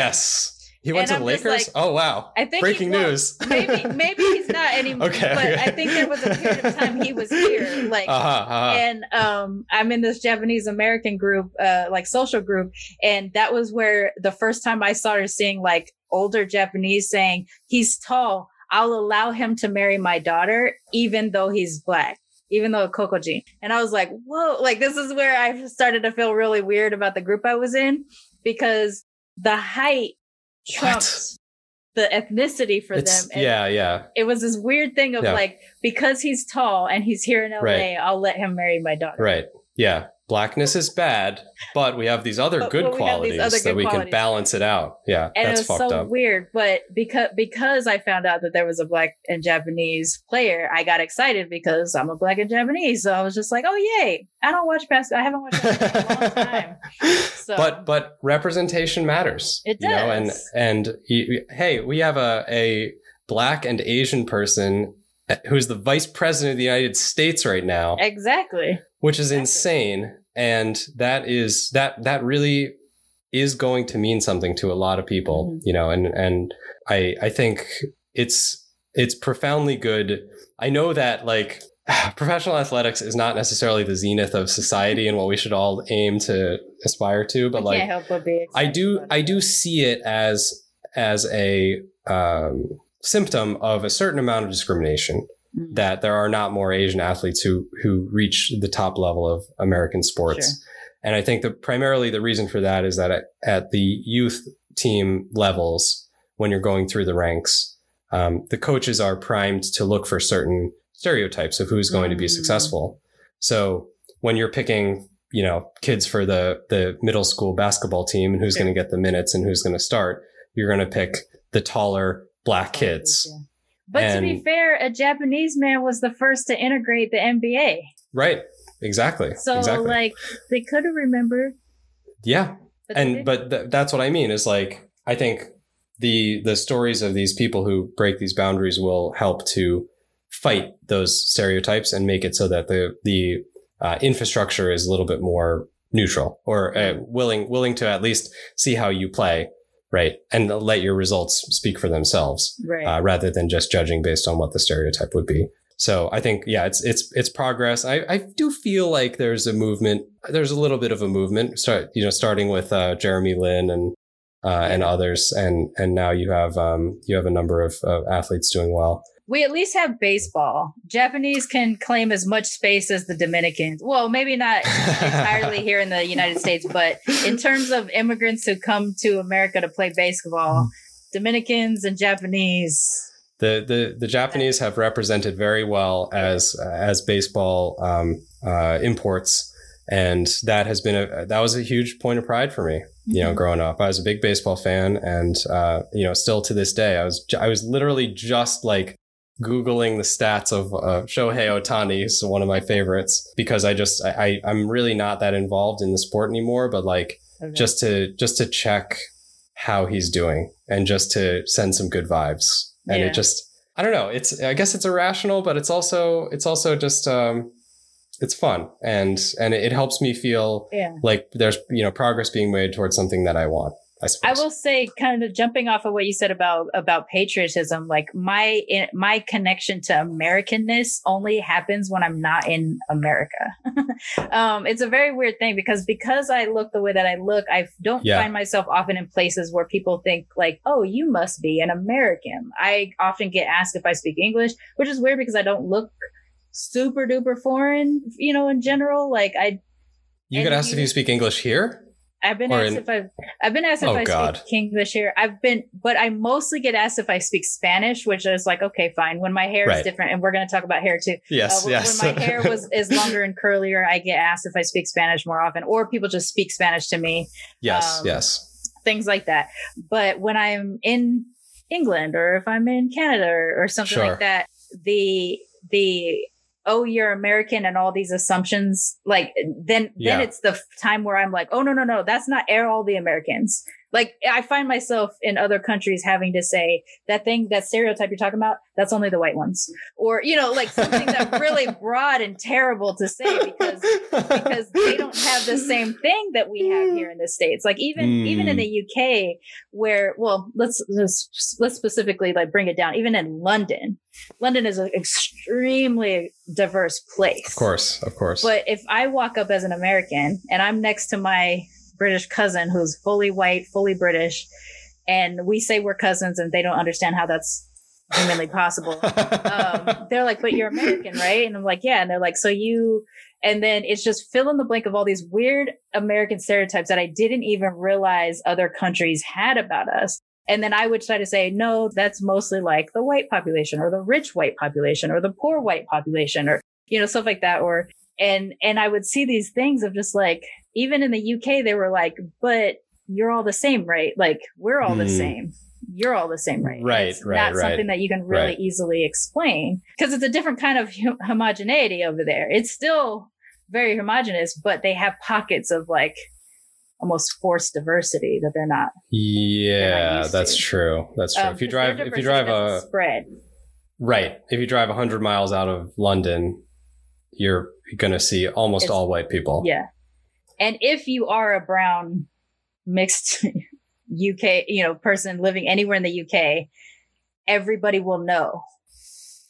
He went And to the I'm Lakers. like- oh wow! I think breaking well, news. maybe maybe he's not anymore. Okay, but okay. I think there was a period of time he was here. Like uh-huh, uh-huh. and um I'm in this Japanese American group, uh like social group, and that was where the first time I started seeing like older Japanese saying, He's tall, I'll allow him to marry my daughter, even though he's black. Even though a Kokujin. And I was like, whoa, like this is where I started to feel really weird about the group I was in because the height trumps the ethnicity for It's- them. And yeah, yeah, it was this weird thing of Yeah. like because he's tall and he's here in LA, Right. I'll let him marry my daughter. right. Yeah, blackness is bad, but we have these other But- good but we have these qualities other that good we can balance it out. Yeah, And that's it was fucked so up. weird, but because because I found out that there was a black and Japanese player, I got excited because I'm a black and Japanese. So I was just like, "Oh yay! I don't watch basketball. I haven't watched basketball in a long time." So, but but representation matters. It You know, and does. and you, hey, we have a a black and Asian person uh, who's the vice president of the United States right now, exactly, which is Exactly. insane. And that is that that really is going to mean something to a lot of people, Mhm. you know, and and I I think it's it's profoundly good. I know that like professional athletics is not necessarily the zenith of society and what we should all aim to aspire to, but I like help but be. I do I do see it as as a um, symptom of a certain amount of discrimination Mm. that there are not more Asian athletes who who reach the top level of American sports. Sure. And I think that primarily the reason for that is that at, the youth team levels, when you're going through the ranks, um, the coaches are primed to look for certain stereotypes of who's going to be Mm. successful. So when you're picking, you know, kids for the the middle school basketball team and who's Sure. going to get the minutes and who's going to start, you're going to pick the taller black kids. Yeah. But to be fair, a Japanese man was the first to integrate the NBA. Right. Exactly. So exactly. like they could have remembered. yeah. But and but th- that's what I mean is like I think the the stories of these people who break these boundaries will help to fight those stereotypes and make it so that the the uh, infrastructure is a little bit more neutral or uh, willing willing to at least see how you play right and let your results speak for themselves right. uh, rather than just judging based on what the stereotype would be. So I think, yeah, it's it's it's progress. I, I do feel like there's a movement. There's a little bit of a movement. Start you know starting with uh, Jeremy Lin and uh, and others, and and now you have um, you have a number of, of athletes doing well. We at least have baseball. Japanese can claim as much space as the Dominicans. Well, maybe not entirely here in the United States, but in terms of immigrants who come to America to play basketball, Dominicans and Japanese. the the the Japanese have represented very well as as baseball um, uh, imports, and that has been a that was a huge point of pride for me. You know, Mhm. growing up, I was a big baseball fan, and uh, you know, still to this day, I was I was literally just like googling the stats of uh, Shohei Ohtani, so one of my favorites, because I just I, I I'm really not that involved in the sport anymore, but like Okay. just to just to check how he's doing and just to send some good vibes and Yeah. it just i don't know it's i guess it's irrational but it's also it's also just um it's fun and and it helps me feel yeah. like there's you know progress being made towards something that i want i I will say, kind of jumping off of what you said about about patriotism, like my my connection to Americanness only happens when I'm not in America. um, it's a very weird thing because because I look the way that I look, I don't Yeah. find myself often in places where people think like, "Oh, you must be an American." I often get asked if I speak English, which is weird because I don't look super duper foreign, you know, in general. Like I you get asked you- if you speak english here I've been Or asked in- if I've I've been asked if Oh, I God. speak English here. I've been but I mostly get asked if I speak Spanish, which is like, okay, fine. When my hair is different, and we're gonna talk about hair too. yes Uh, when, yes when my hair was is longer and curlier, I get asked if I speak Spanish more often, or people just speak Spanish to me, yes um, yes things like that. But when I'm in England or if I'm in Canada or, or something Sure. like that, the the oh you're American and all these assumptions like then Yeah. then it's the time where I'm like oh no no no that's not air all the Americans like I find myself in other countries having to say that thing that stereotype you're talking about that's only the white ones or you know like something that really broad and terrible to say because because they don't have the same thing that we have here in the states like even even in Mm. the UK where well let's let's let's specifically like bring it down even in London London is an extremely diverse place Of course, of course. but if I walk up as an American and I'm next to my British cousin who's fully white, fully British, and we say we're cousins and they don't understand how that's humanly possible. Um, they're like, but you're American, right? And I'm like, yeah. And they're like, so you, and then it's just fill in the blank of all these weird American stereotypes that I didn't even realize other countries had about us. And then I would try to say, no, that's mostly like the white population or the rich white population or the poor white population or, you know, stuff like that. Or, and, and I would see these things of just like, even in the UK, they were like, but you're all the same, right? Like we're all the Hmm. same. You're all the same, right? Right, It's right, not right. something that you can really Right. easily explain because it's a different kind of hom- homogeneity over there. It's still very homogenous, but they have pockets of like almost forced diversity that they're not. yeah, used that's to. true. That's true. um, if you drive, if you drive a spread, right, if you drive hundred miles out of London, you're going to see almost It's- all white people. yeah. And if you are a brown mixed UK, you know, person living anywhere in the UK, everybody will know.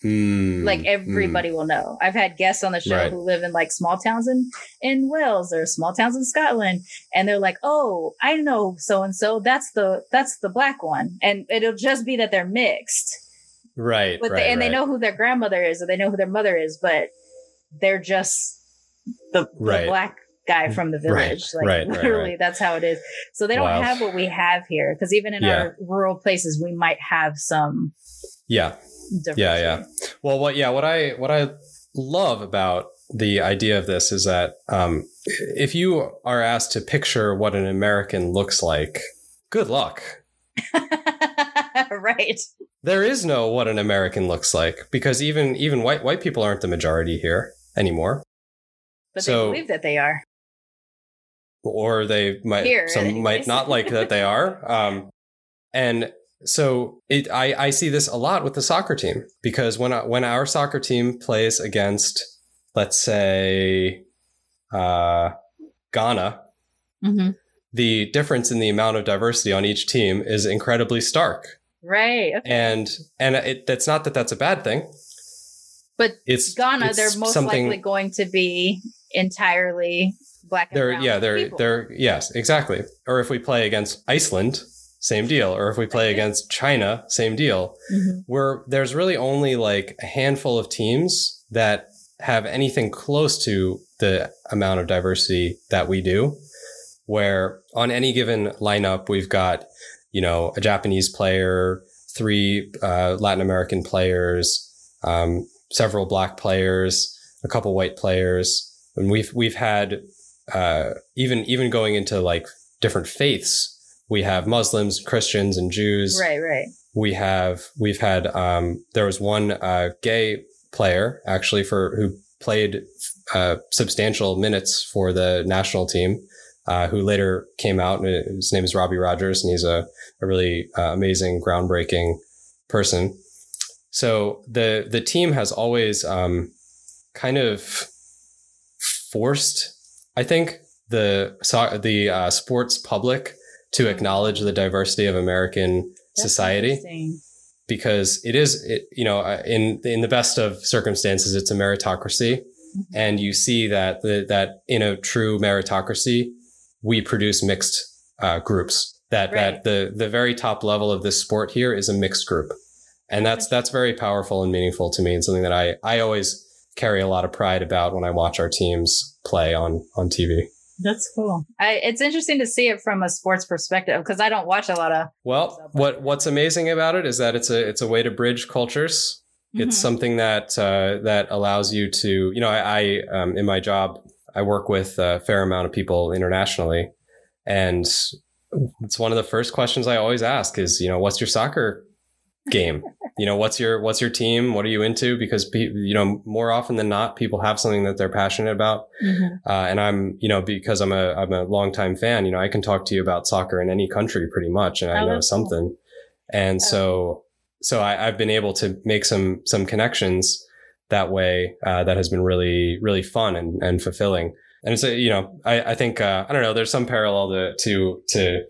Mm, like everybody will know. I've had guests on the show Right. who live in like small towns in in Wales or small towns in Scotland, and they're like, "Oh, I know so and so. That's the that's the black one," and it'll just be that they're mixed, mm, right, right, and they know who their grandmother is or they know who their mother is, but they're just the, the black guy from the Right, village. Like right, right, literally, right. that's how it is. So they don't Wow. have what we have here because even in Yeah. our rural places, we might have some Yeah, yeah, yeah. Well, what yeah, what I what I love about the idea of this is that um, if you are asked to picture what an American looks like, good luck. right. There is no what an American looks like because even even white white people aren't the majority here anymore, But So- they believe that they are. or they might Here, some might not like that they are. Um, and so it, I, I see this a lot with the soccer team because when I, when our soccer team plays against, let's say, uh, Ghana, Mm-hmm. the difference in the amount of diversity on each team is incredibly stark. Right. Okay. And and it, that's not that that's a bad thing. But It's Ghana, it's they're most likely going to be entirely black and They're brown yeah they're people. they're yes exactly. Or if we play against Iceland, same deal. Or if we play against China, same deal. Mhm. Where there's really only like a handful of teams that have anything close to the amount of diversity that we do. Where on any given lineup we've got you know a Japanese player, three uh, Latin American players, um, several black players, a couple white players, and we've we've had uh, even even going into like different faiths. We have Muslims, Christians, and Jews. Right. Right. We have we've had um, there was one uh, gay player actually for who played uh, substantial minutes for the national team. Uh, who later came out. and His name is Robbie Rogers, and he's a, a really uh, amazing, groundbreaking person. So the the team has always um, kind of forced, I think, the the uh, sports public to acknowledge the diversity of American That's society. because it is it, you know uh, in in the best of circumstances it's a meritocracy. And you see that the, that in a true meritocracy we produce mixed uh, groups. That Right. that the the very top level of this sport here is a mixed group and that's that's very powerful and meaningful to me and something that I I always carry a lot of pride about when I watch our teams play on on TV. That's cool. I, it's interesting to see it from a sports perspective because I don't watch a lot of. Well, what what's amazing about it is that it's a it's a way to bridge cultures. It's Mhm. something that uh, that allows you to, you know, I, I um, in my job I work with a fair amount of people internationally, and it's one of the first questions I always ask is, you know, what's your soccer game. You know, what's your what's your team? What are you into? Because you know, more often than not, people have something that they're passionate about. Mm-hmm. Uh, and I'm, you know, because I'm a I'm a longtime fan. You know, I can talk to you about soccer in any country pretty much, and I oh, know something. Cool. And oh. so so I, have been able to make some some connections that way. Uh, that has been really really fun and and fulfilling. And it's a, you know, I I think uh, I don't know. There's some parallel to to to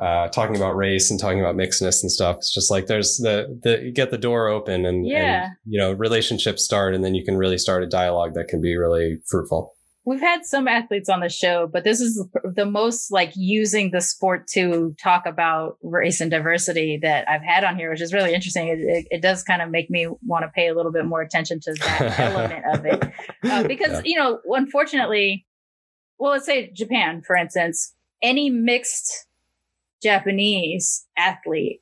uh, talking about race and talking about mixedness and stuff. It's just like there's the the get the door open and, yeah. and you know relationships start, and then you can really start a dialogue that can be really fruitful. We've had some athletes on the show, but this is the most like using the sport to talk about race and diversity that I've had on here, which is really interesting. It, it, it does kind of make me want to pay a little bit more attention to that element of it. Uh, because, yeah. you know, unfortunately, well, let's say Japan, for instance, any mixed Japanese athlete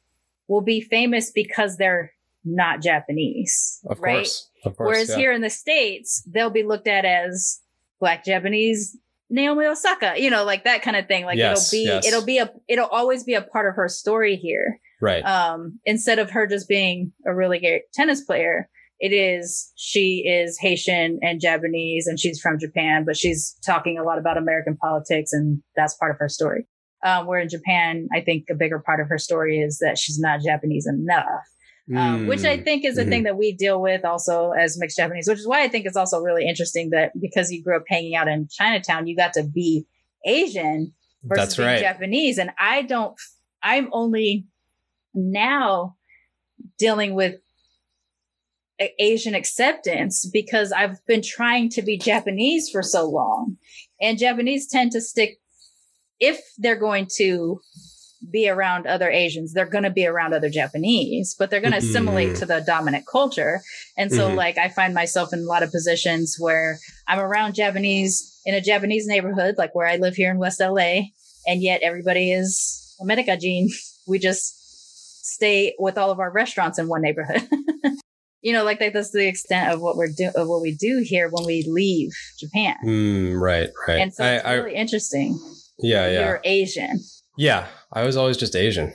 will be famous because they're not Japanese. Of right? course. Of course. Whereas yeah. here in the States, they'll be looked at as black Japanese Naomi Osaka, you know, like that kind of thing. Like yes, it'll be, yes. it'll be a, it'll always be a part of her story here. Right. Um, instead of her just being a really great tennis player, it is, she is Haitian and Japanese and she's from Japan, but she's talking a lot about American politics and that's part of her story. Um, where in Japan, I think a bigger part of her story is that she's not Japanese enough um, which I mm. think is a mm-hmm. thing that we deal with also as mixed Japanese, which is why I think it's also really interesting that because you grew up hanging out in Chinatown, you got to be Asian versus right. Japanese. And I don't, I'm only now dealing with Asian acceptance because I've been trying to be Japanese for so long. And Japanese tend to stick, if they're going to be around other Asians. They're going to be around other Japanese, but they're going to mm-hmm. assimilate to the dominant culture. And so, mm-hmm. like, I find myself in a lot of positions where I'm around Japanese in a Japanese neighborhood, like where I live here in West LA, and yet everybody is Amerikajin. We just stay with all of our restaurants in one neighborhood. you know, like, like that's the extent of what we're doing, of what we do here when we leave Japan. Mm, right, right. And so it's I, really I, interesting. Yeah, yeah. You're Asian. Yeah, I was always just Asian.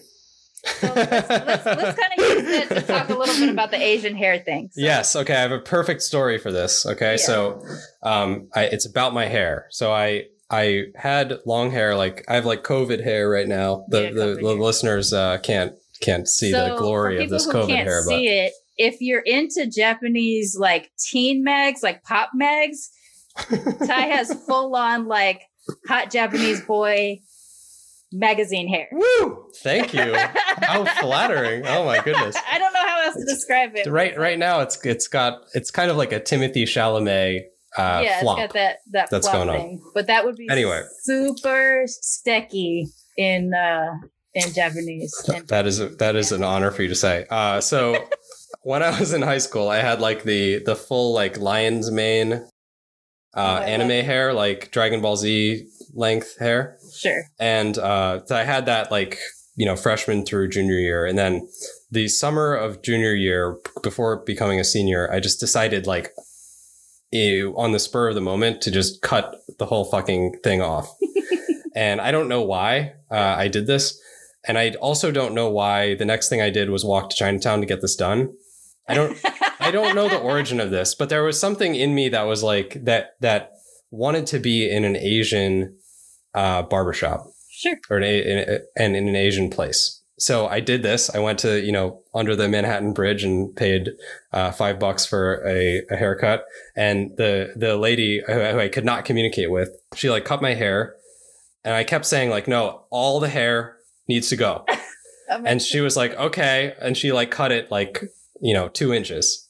So let's, let's, let's kind of use it to talk a little bit about the Asian hair thing. So. Yes. Okay. I have a perfect story for this. Okay. Yeah. So, um, I, it's about my hair. So I, I had long hair, like I have like COVID hair right now. The, yeah, the, the listeners, uh, can't, can't see so the glory of this COVID hair, but it, if you're into Japanese like teen mags, like pop mags, Ty has full on like hot Japanese boy magazine hair. Woo! Thank you. How flattering. Oh my goodness. I don't know how else to describe it. Right right now it's it's got it's kind of like a Timothée Chalamet uh yeah, flop. it's got that that that's going thing. on. But that would be anyway super sticky in uh in Japanese. that is a, that is an honor for you to say. Uh so when I was in high school, I had like the the full like lion's mane uh, oh, anime hair, like Dragon Ball Z length hair. Sure. And uh, so I had that like, you know, freshman through junior year. And then the summer of junior year, before becoming a senior, I just decided like ew, on the spur of the moment to just cut the whole fucking thing off. and I don't know why uh, I did this. And I also don't know why the next thing I did was walk to Chinatown to get this done. I don't I don't know the origin of this, but there was something in me that was like that that wanted to be in an Asian uh, barbershop. Sure. Or an, in and in an Asian place. So I did this. I went to, you know, under the Manhattan Bridge and paid uh, five bucks for a, a, haircut. And the, the lady who, who I could not communicate with, she like cut my hair. And I kept saying like, no, all the hair needs to go. and she was like, okay. And she like cut it like, you know, two inches.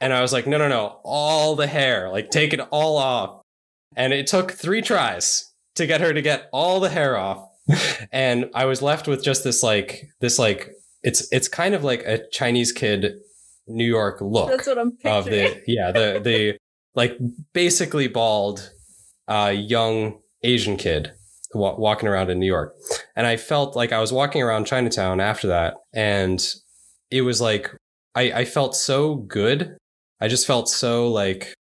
And I was like, no, no, no, all the hair, like take it all off. And it took three tries to get her to get all the hair off. and I was left with just this like this like it's it's kind of like a Chinese kid New York look. That's what I'm picturing. Of the yeah, the the like basically bald uh young Asian kid wa- walking around in New York. And I felt like I was walking around Chinatown after that and it was like I I felt so good. I just felt so like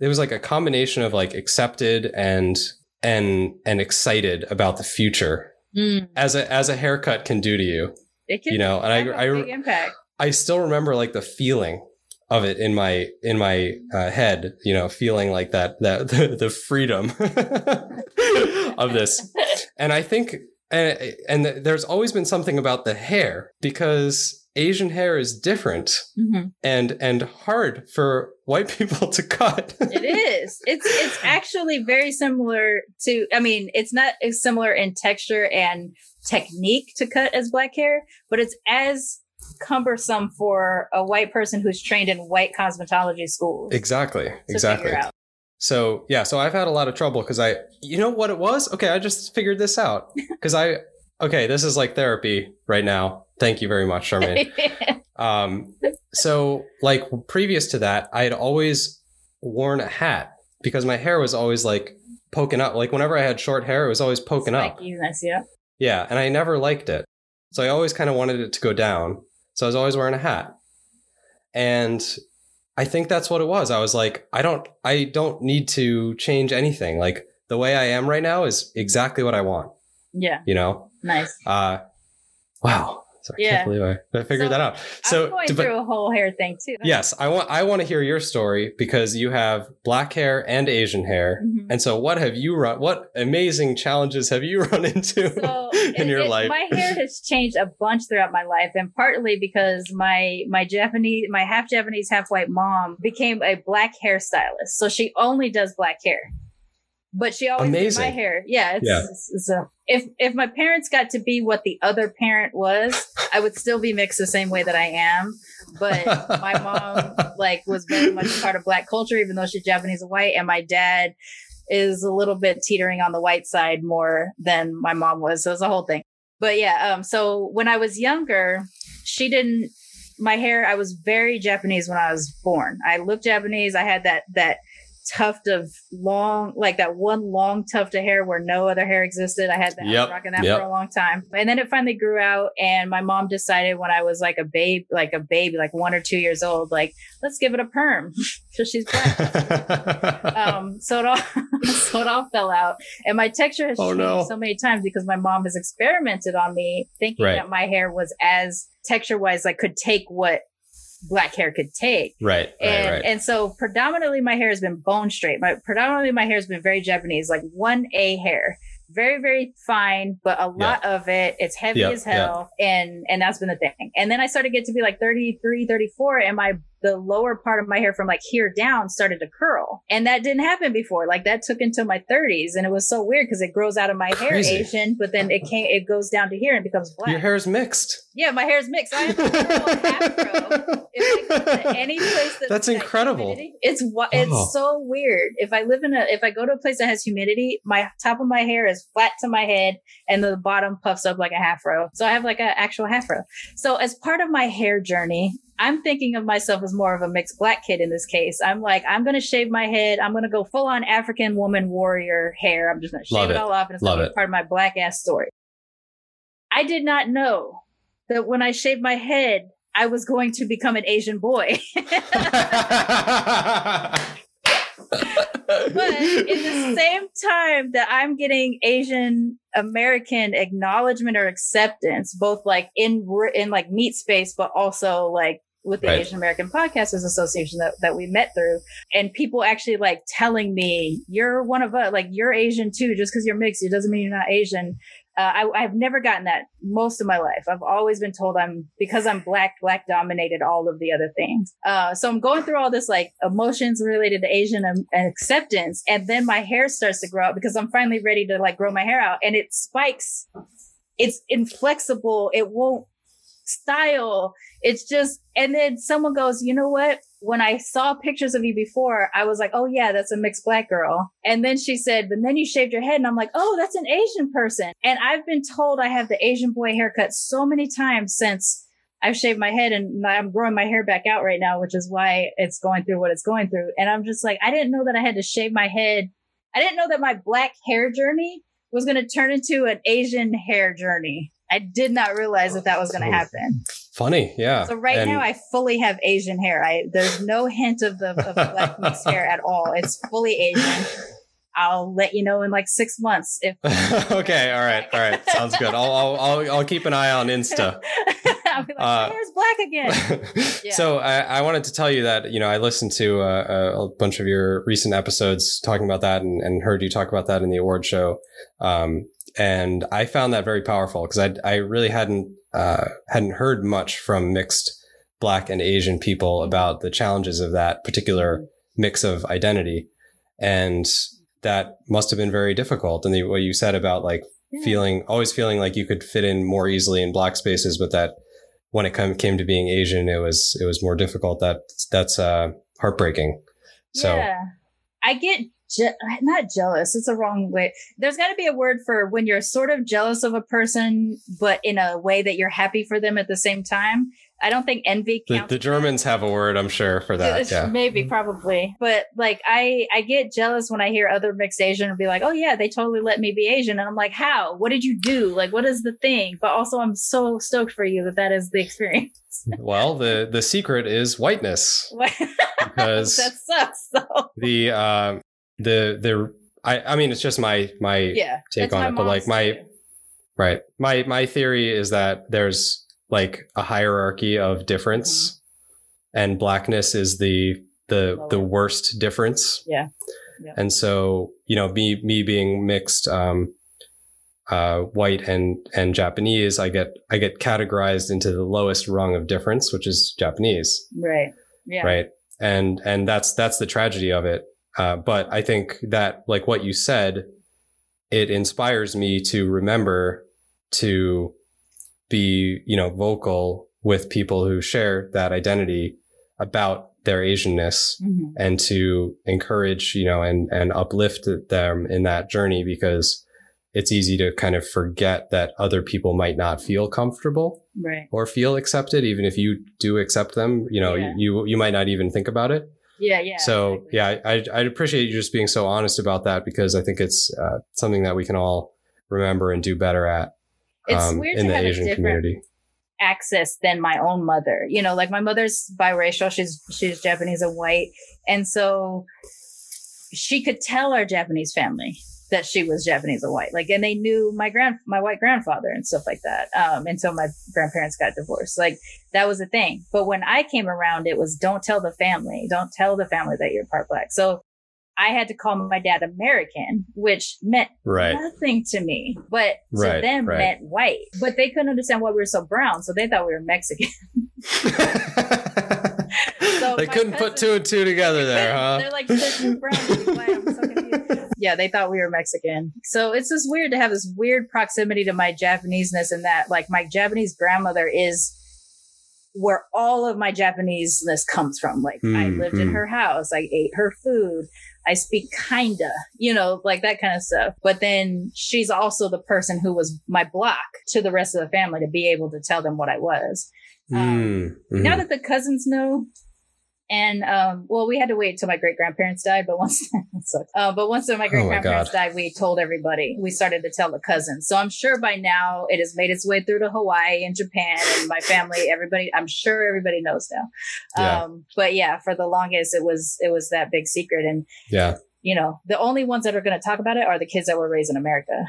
it was like a combination of like accepted and and and excited about the future mm. as a as a haircut can do to you It can You know, and I- a I- impact. I still remember like the feeling of it in my in my uh, head, you know, feeling like that that the, the freedom of this. And I think and and there's always been something about the hair because Asian hair is different Mhm. and and hard for white people to cut. It is. It's it's actually very similar to. I mean, it's not as similar in texture and technique to cut as black hair, but it's as cumbersome for a white person who's trained in white cosmetology schools. exactly. Exactly. So yeah, so I've had a lot of trouble because I, you know what it was? Okay, I just figured this out because I, okay, this is like therapy right now. Thank you very much, Sharmane. um, so like previous to that, I had always worn a hat because my hair was always like poking up. Like whenever I had short hair, it was always poking up. Spikiness, yeah. Yeah, and I never liked it. So I always kind of wanted it to go down. So I was always wearing a hat. And I think that's what it was. I was like, I don't I don't need to change anything. Like the way I am right now is exactly what I want, Yeah, you know? nice. Uh wow. So I Yeah. can't believe I, I figured So, that out. So I'm going but- through a whole hair thing too. yes, I want I want to hear your story because you have black hair and Asian hair. Mhm. And so what have you run what amazing challenges have you run into so in it- your it- life? my hair has changed a bunch throughout my life and partly because my my japanese my half japanese half white mom became a black hairstylist so she only does black hair but she always did my hair. Yeah it's, Yeah. it's- it's a- if if my parents got to be what the other parent was i would still be mixed the same way that i am but my mom like was very much part of black culture even though she's japanese and white and my dad is a little bit teetering on the white side more than my mom was so it's a whole thing. But yeah um so when i was younger she didn't my hair i was very japanese when i was born. I looked japanese i had that that tuft of long like that one long tuft of hair where no other hair existed i had that I was Yep, rocking that yep. for a long time and then it finally grew out and my mom decided when i was like a babe like a baby like one or two years old like let's give it a perm because she's black um so it all so it all fell out and my texture has Oh, changed no. so many times because my mom has experimented on me thinking Right. that my hair was as texture wise like could take what black hair could take. Right, right, and right. and so predominantly my hair has been bone straight. My predominantly my hair has been very japanese like one a hair. Very very fine but a lot of it it's heavy Yeah, as hell and and that's been the thing. And then i started to get to be like 33 34 and my the lower part of my hair from like here down started to curl and that didn't happen before like that took until my 30s and it was so weird because it grows out of my hair asian but then it can't it goes down to here and becomes black Your hair is mixed. yeah my hair is mixed i have a curl afro if I go to any place that's, That's incredible. humidity, it's it's Oh. so weird. If I live in a if I go to a place that has humidity, my top of my hair is flat to my head and the bottom puffs up like a half fro. So I have like an actual half fro. So as part of my hair journey, I'm thinking of myself as more of a mixed black kid in this case. I'm like, I'm gonna shave my head. I'm gonna go full on African woman warrior hair. I'm just gonna shave it it. all off and it's Love gonna be part of my black ass story. I did not know that when I shaved my head, I was going to become an Asian boy. but in the same time that I'm getting Asian American acknowledgement or acceptance, both like in in like meat space, but also like with the Right. Asian American Podcasters Association that, that we met through, and people actually like telling me, "You're one of us. Like you're Asian too. Just because you're mixed, it doesn't mean you're not Asian." Uh, I, I've never gotten that most of my life. I've always been told I'm because I'm black, black dominated all of the other things. Uh, so I'm going through all this like emotions related to Asian and, and acceptance, and then my hair starts to grow out because I'm finally ready to like grow my hair out, and it spikes. It's inflexible. It won't style. It's just, and then someone goes, you know what? When I saw pictures of you before, I was like, oh yeah, that's a mixed black girl. And then she said, but then you shaved your head. And I'm like, oh, that's an Asian person. And I've been told I have the Asian boy haircut so many times since I've shaved my head and I'm growing my hair back out right now, which is why it's going through what it's going through. And I'm just like, I didn't know that I had to shave my head. I didn't know that my black hair journey was going to turn into an Asian hair journey. I did not realize that that was going to happen. Funny, yeah. So right And- now, I fully have Asian hair. I there's no hint of the of black mixed hair at all. It's fully Asian. I'll let you know in like six months if okay, all right, all right. Sounds good. I'll, I'll I'll I'll keep an eye on Insta I'll be like, uh, "There's black again." yeah. So I, I, wanted to tell you that you know I listened to uh, a, a, bunch of your recent episodes talking about that, and, and heard you talk about that in the award show, um, and I found that very powerful because I I really hadn't uh, hadn't heard much from mixed Black and Asian people about the challenges of that particular mix of identity, and that must have been very difficult. And the, what you said about like yeah. feeling, always feeling like you could fit in more easily in black spaces, but that when it come, came to being Asian, it was, it was more difficult. That that's, uh, heartbreaking. So yeah. I get Je- not jealous. It's a wrong way. There's got to be a word for when you're sort of jealous of a person, but in a way that you're happy for them at the same time. I don't think envy the, the, Germans have a word, I'm sure, for that. Yeah. Maybe, probably. But like I I get jealous when I hear other mixed Asian and be like, oh yeah, they totally let me be Asian. And I'm like, how? What did you do? Like, what is the thing? But also I'm so stoked for you that that is the experience. well, the the secret is whiteness. because that sucks though. The uh, the the I I mean it's just my my yeah, take on it, but like my right. My my theory is that there's like a hierarchy of difference mm-hmm. and blackness is the the Lower. the worst difference yeah. yeah. and so you know me me being mixed um uh white and and japanese i get i get categorized into the lowest rung of difference which is japanese right yeah right and and that's that's the tragedy of it uh, but i think that like what you said it inspires me to remember to be, you know, vocal with people who share that identity about their Asianness mm-hmm. and to encourage, you know, and, and uplift them in that journey because it's easy to kind of forget that other people might not feel comfortable right. or feel accepted, even if you do accept them, you know, yeah. you, you might not even think about it. Yeah, yeah. So exactly. yeah, I I appreciate you just being so honest about that because I think it's uh, something that we can all remember and do better at. It's um, weird in the Asian community access than my own mother. You know, like my mother's biracial. She's she's Japanese and white, and so she could tell our Japanese family that she was Japanese and white. Like, and they knew my grand my white grandfather and stuff like that. Um, until my grandparents got divorced. Like that was a thing. But when I came around, it was don't tell the family, don't tell the family that you're part black. So I had to call my dad American, which meant right. nothing to me, but to right, them right. meant white. But they couldn't understand why we were so brown, so they thought we were Mexican. so they couldn't cousins, put two and two together there, huh? They're like, brown, I'm so confused. Yeah, they thought we were Mexican. So it's just weird to have this weird proximity to my Japaneseness, and that like my Japanese grandmother is where all of my Japaneseness comes from. Like mm, I lived mm. in hmm. her house, I ate her food, I speak kinda, you know, like that kind of stuff. But then she's also the person who was my block to the rest of the family to be able to tell them what I was. Um, mm-hmm. Now that the cousins know, and um, well, we had to wait until my great grandparents died, but once, uh, but once my great grandparents oh died, we told everybody. We started to tell the cousins. So I'm sure by now it has made its way through to Hawaii and Japan and my family. Everybody, I'm sure everybody knows now. Yeah. Um, but yeah, for the longest, it was it was that big secret, and yeah, you know, the only ones that are going to talk about it are the kids that were raised in America.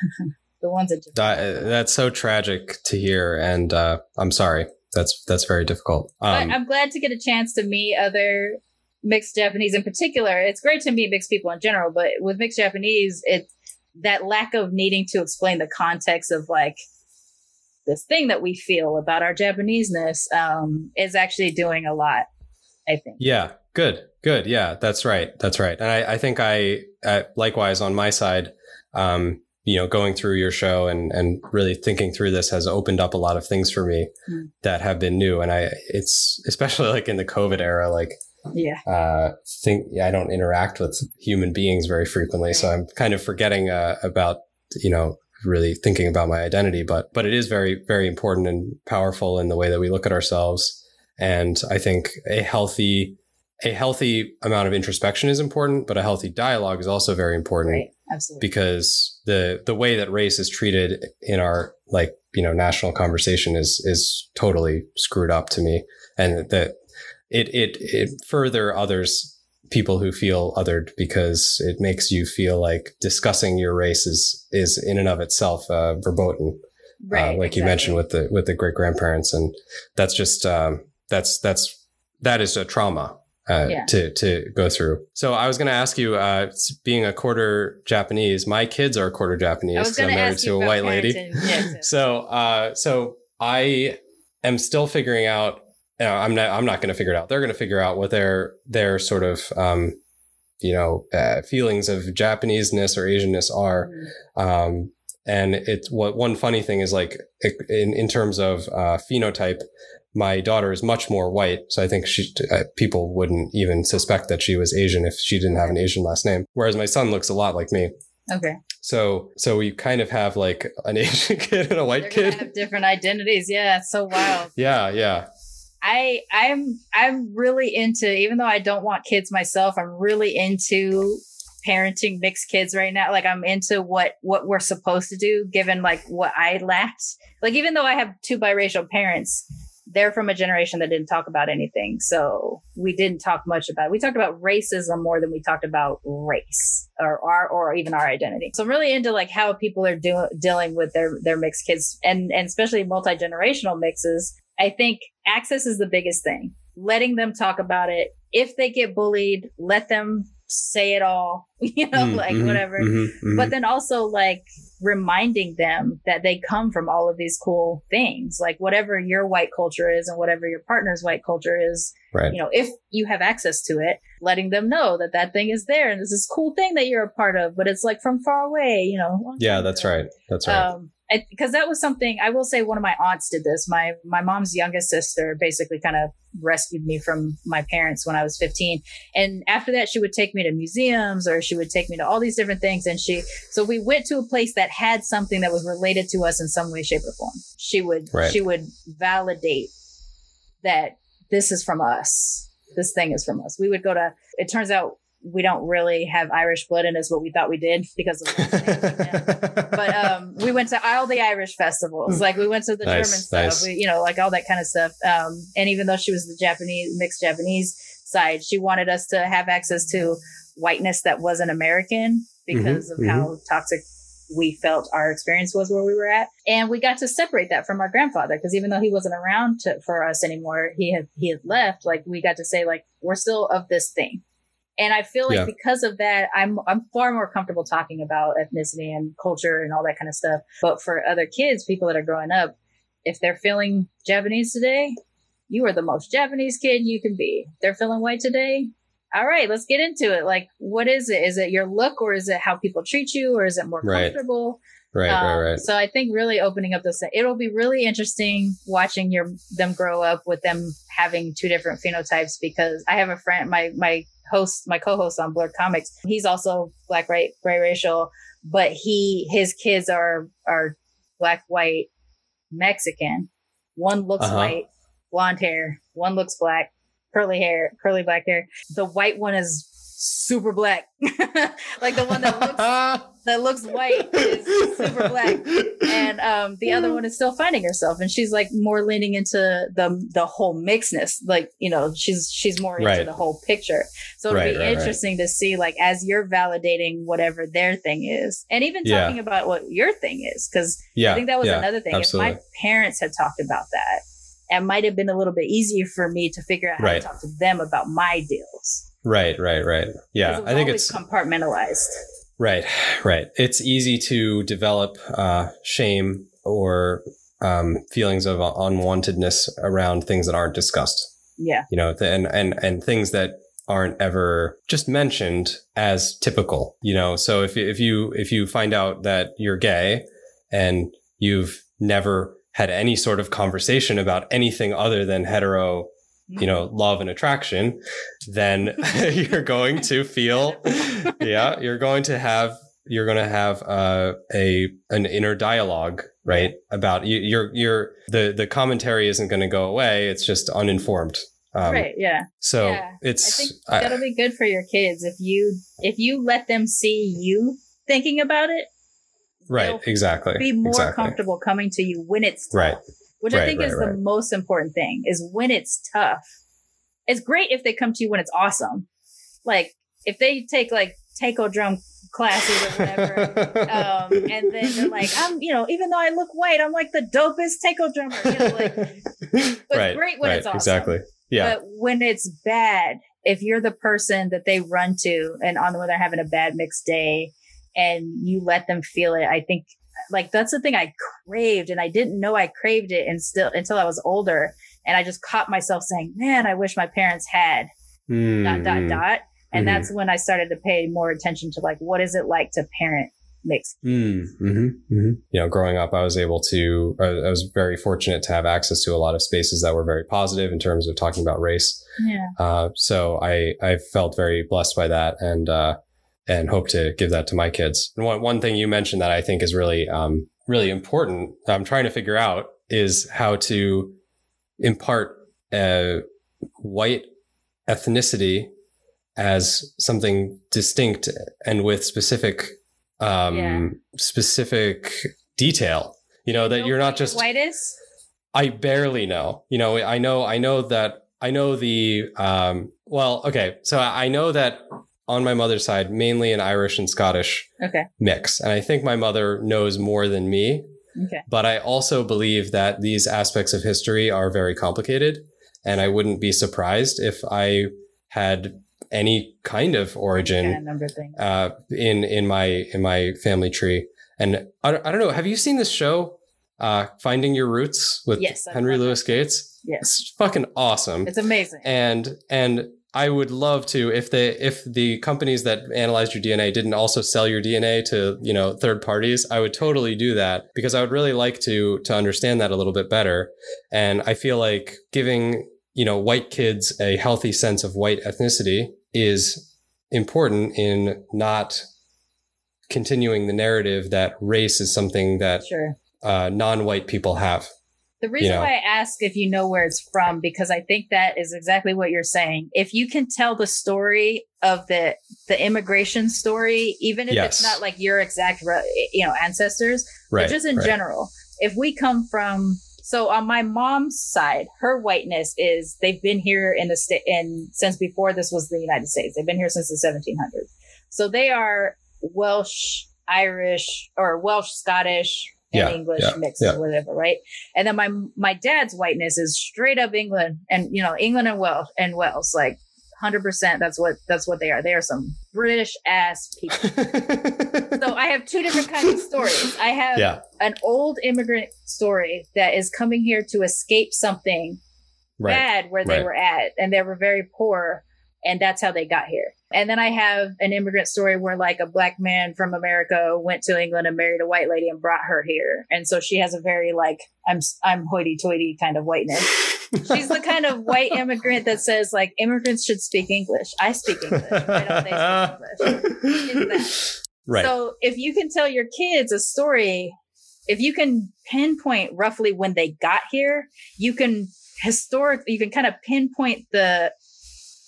the ones that, that that's so tragic to hear, and uh, I'm sorry that's that's very difficult. Um, I'm glad to get a chance to meet other mixed Japanese in particular. It's great to meet mixed people in general, but with mixed Japanese, it that lack of needing to explain the context of like this thing that we feel about our Japaneseness um, is actually doing a lot. I think. Yeah. Good. Good. Yeah. That's right. That's right. And I, I think I, uh, likewise on my side, um, you know, going through your show and, and really thinking through this has opened up a lot of things for me mm. that have been new. And I, it's especially like in the COVID era, like, yeah, uh, think yeah, I don't interact with human beings very frequently. So I'm kind of forgetting, uh, about, you know, really thinking about my identity, but, but it is very, very important and powerful in the way that we look at ourselves. And I think a healthy, a healthy amount of introspection is important, but a healthy dialogue is also very important. Right. Absolutely. Because the the way that race is treated in our like you know national conversation is is totally screwed up to me, and that it it it further others people who feel othered because it makes you feel like discussing your race is is in and of itself uh, verboten. Right, uh, like you mentioned with the with the great grandparents, and that's just um, that's that's that is a trauma uh, Yeah. to to go through. So I was going to ask you, uh, being a quarter Japanese, my kids are a quarter Japanese I was 'cause going I'm married to a white lady. parenting. Yes, yes. So, uh, so I am still figuring out. You know, I'm not. I'm not going to figure it out. They're going to figure out what their their sort of, um, you know, uh, feelings of Japaneseness or Asianness are. Um, and it's what one funny thing is like in in terms of uh, phenotype. My daughter is much more white, so I think she uh, people wouldn't even suspect that she was Asian if she didn't have an Asian last name. Whereas my son looks a lot like me. okay. So so we kind of have like an Asian kid and a white kid. have different identities. Yeah, it's so wild. Yeah, yeah. I I'm I'm really into even though I don't want kids myself, I'm really into parenting mixed kids right now. Like I'm into what what we're supposed to do given like what I lacked. Like even though I have two biracial parents, they're from a generation that didn't talk about anything. So we didn't talk much about we talked about racism more than we talked about race or our or even our identity. So I'm really into like how people are doing dealing with their their mixed kids and and especially multi-generational mixes. I think access is the biggest thing. Letting them talk about it. If they get bullied, let them say it all, you know, Mm, like mhm, whatever. mhm, mhm. But then also like reminding them that they come from all of these cool things, like whatever your white culture is and whatever your partner's white culture is, right. you know, if you have access to it, letting them know that that thing is there and this is cool thing that you're a part of, but it's like from far away, you know. Yeah, that's right. That's right. Um, because that was something I will say. One of my aunts did this. My my mom's youngest sister basically kind of rescued me from my parents when I was 15. And after that, she would take me to museums or she would take me to all these different things. And she so we went to a place that had something that was related to us in some way, shape, or form. She would Right. she would validate that this is from us. This thing is from us. We would go to. It turns out we don't really have Irish blood in us, what we thought we did because of. But um, we went to all the Irish festivals. Like we went to the Nice, German stuff, nice. we, you know, like all that kind of stuff. Um, and even though she was the Japanese mixed Japanese side, she wanted us to have access to whiteness that wasn't American because Mhm, of how toxic we felt our experience was where we were at. And we got to separate that from our grandfather because even though he wasn't around to, for us anymore, he had he had left. Like we got to say like we're still of this thing. And I feel like Yeah. because of that, I'm I'm far more comfortable talking about ethnicity and culture and all that kind of stuff. But for other kids, people that are growing up, if they're feeling Japanese today, you are the most Japanese kid you can be. They're feeling white today. All right, let's get into it. Like, what is it? Is it your look, or is it how people treat you, or is it more Right. comfortable? right, Um, right, right. So I think really opening up this, it'll be really interesting watching your them grow up with them having two different phenotypes. Because I have a friend, my my host, my co-host on Blurred Comics, he's also black, right, gray racial, but he his kids are are black, white, Mexican. One looks Uh-huh. white, blonde hair. One looks black, curly hair, curly black hair. The white one is super black, like the one that looks that looks white is super black and um the other one is still finding herself and she's like more leaning into the the whole mixedness like you know she's she's more into the whole picture so it'll Right, be right, right. interesting to see like as you're validating whatever their thing is and even Yeah. talking about what your thing is because yeah, i think that was yeah, another thing Absolutely. if my parents had talked about that it might have been a little bit easier for me to figure out how Right. to talk to them about my deals right, right, right. Yeah, I think it's compartmentalized right, right. It's easy to develop uh, shame or um, feelings of unwantedness around things that aren't discussed. yeah you know, and and and things that aren't ever just mentioned as typical, you know. So if you- if you if you find out that you're gay and you've never had any sort of conversation about anything other than hetero, you know, love and attraction, then you're going to feel, yeah, you're going to have you're going to have uh, a an inner dialogue, right? About you, you're you're the the commentary isn't going to go away. It's just uninformed. Um, right yeah So Yeah, I it's think I- that'll be good for your kids if you if you let them see you thinking about it. right. Exactly. Be more exactly. comfortable coming to you when it's tough, Right. Which I think right, is right. the most important thing. Is when it's tough. It's great if they come to you when it's awesome. Like if they take like taiko drum classes or whatever. um, and then they're like, I'm, you know, even though I look white, I'm like the dopest taiko drummer. You know, like, but right, great when right, it's awesome. exactly. Yeah, But when it's bad, if you're the person that they run to and on the when they're having a bad mixed day and you let them feel it, I think like that's the thing I craved and I didn't know I craved it and still until I was older. And I just caught myself saying, man, I wish my parents had dot, dot, Mhm. dot. And Mhm. that's when I started to pay more attention to like, what is it like to parent mixed? Mm, hmm hmm You know, growing up, I was able to, I I was very fortunate to have access to a lot of spaces that were very positive in terms of talking about race. Yeah. Uh, so I, I felt very blessed by that and, uh, and hope to give that to my kids. And one, one thing you mentioned that I think is really, um, really important, I'm trying to figure out is how to impart, uh, white ethnicity as something distinct and with specific, um, Yeah. specific detail. You know, that know you're not just white is. I barely know. You know, I know, I know that, I know the, um, well, okay. So I know that on my mother's side, mainly an Irish and Scottish Okay. mix. And I think my mother knows more than me, Okay. but I also believe that these aspects of history are very complicated. And I wouldn't be surprised if I had any kind of origin Kind of number thing. uh, in in my in my family tree. And I, don't- I don't know. Have you seen this show, uh, Finding Your Roots, with Yes, Henry Louis Gates? Yes. It's fucking awesome. It's amazing. and and I would love to if the if the companies that analyzed your DNA didn't also sell your DNA to you know third parties, I would totally do that because I would really like to to understand that a little bit better. And I feel like giving you know white kids a healthy sense of white ethnicity is important in not continuing the narrative that race is something that sure. uh, non-white people have. The reason know. why I ask if you know where it's from, because I think that is exactly what you're saying. If you can tell the story of the the immigration story, even if Yes. it's not like your exact, you know, ancestors, Right. but just in right. general, if we come from, so on my mom's side, her whiteness is they've been here in the state in since before this was the United States. They've been here since the 1700s. So they are Welsh, Irish, or Welsh, Scottish, and Yeah, English yeah, mixed yeah. or whatever, right? And then my my dad's whiteness is straight up England and you know England and Welsh and Wales, like hundred percent. That's what that's what they are. They are some British ass people. so I have two different kinds of stories. I have yeah. an old immigrant story that is coming here to escape something Right. bad where they were at and they were very poor and that's how they got here. And then I have an immigrant story where like a black man from America went to England and married a white lady and brought her here. And so she has a very like I'm I'm hoity toity kind of whiteness. She's the kind of white immigrant that says like immigrants should speak English. I speak English. Why don't they speak English? Right. So if you can tell your kids a story, if you can pinpoint roughly when they got here, you can historic you can kind of pinpoint the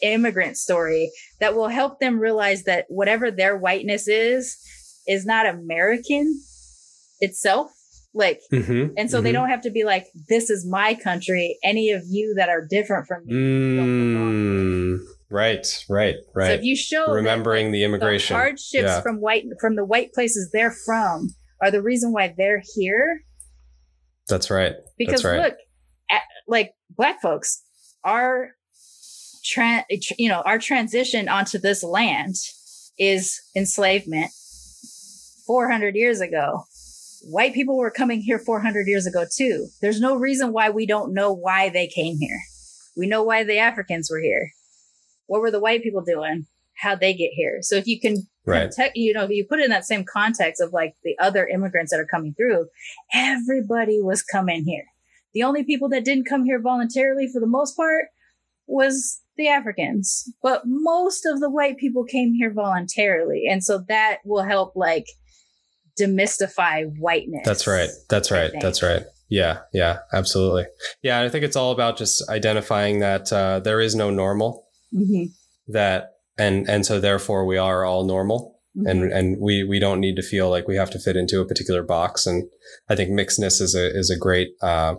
immigrant story that will help them realize that whatever their whiteness is is not American itself. Like Mhm, and so they mhm. don't have to be like, this is my country. Any of you that are different from me. Mm, right, right, So right. if you show Remembering the the immigration. hardships Yeah. from white from the white places they're from are the reason why they're here That's right. because That's right. look at, like black folks our tran you know our transition onto this land is enslavement. 400 years ago white people were coming here 400 years ago too. There's no reason why we don't know why they came here. We know why the africans were here. What were the white people doing? How'd they get here? So if you can Right. you know if you put it in that same context of like the other immigrants that are coming through everybody was coming here. The only people that didn't come here voluntarily for the most part was the Africans. But most of the white people came here voluntarily. And so that will help like demystify whiteness. That's right. That's right. That's right. Yeah. Yeah. Absolutely. Yeah. I think it's all about just identifying that uh, there is no normal. Mhm. That and and so therefore we are all normal, Mhm. and and we we don't need to feel like we have to fit into a particular box. And I think mixedness is a is a great uh,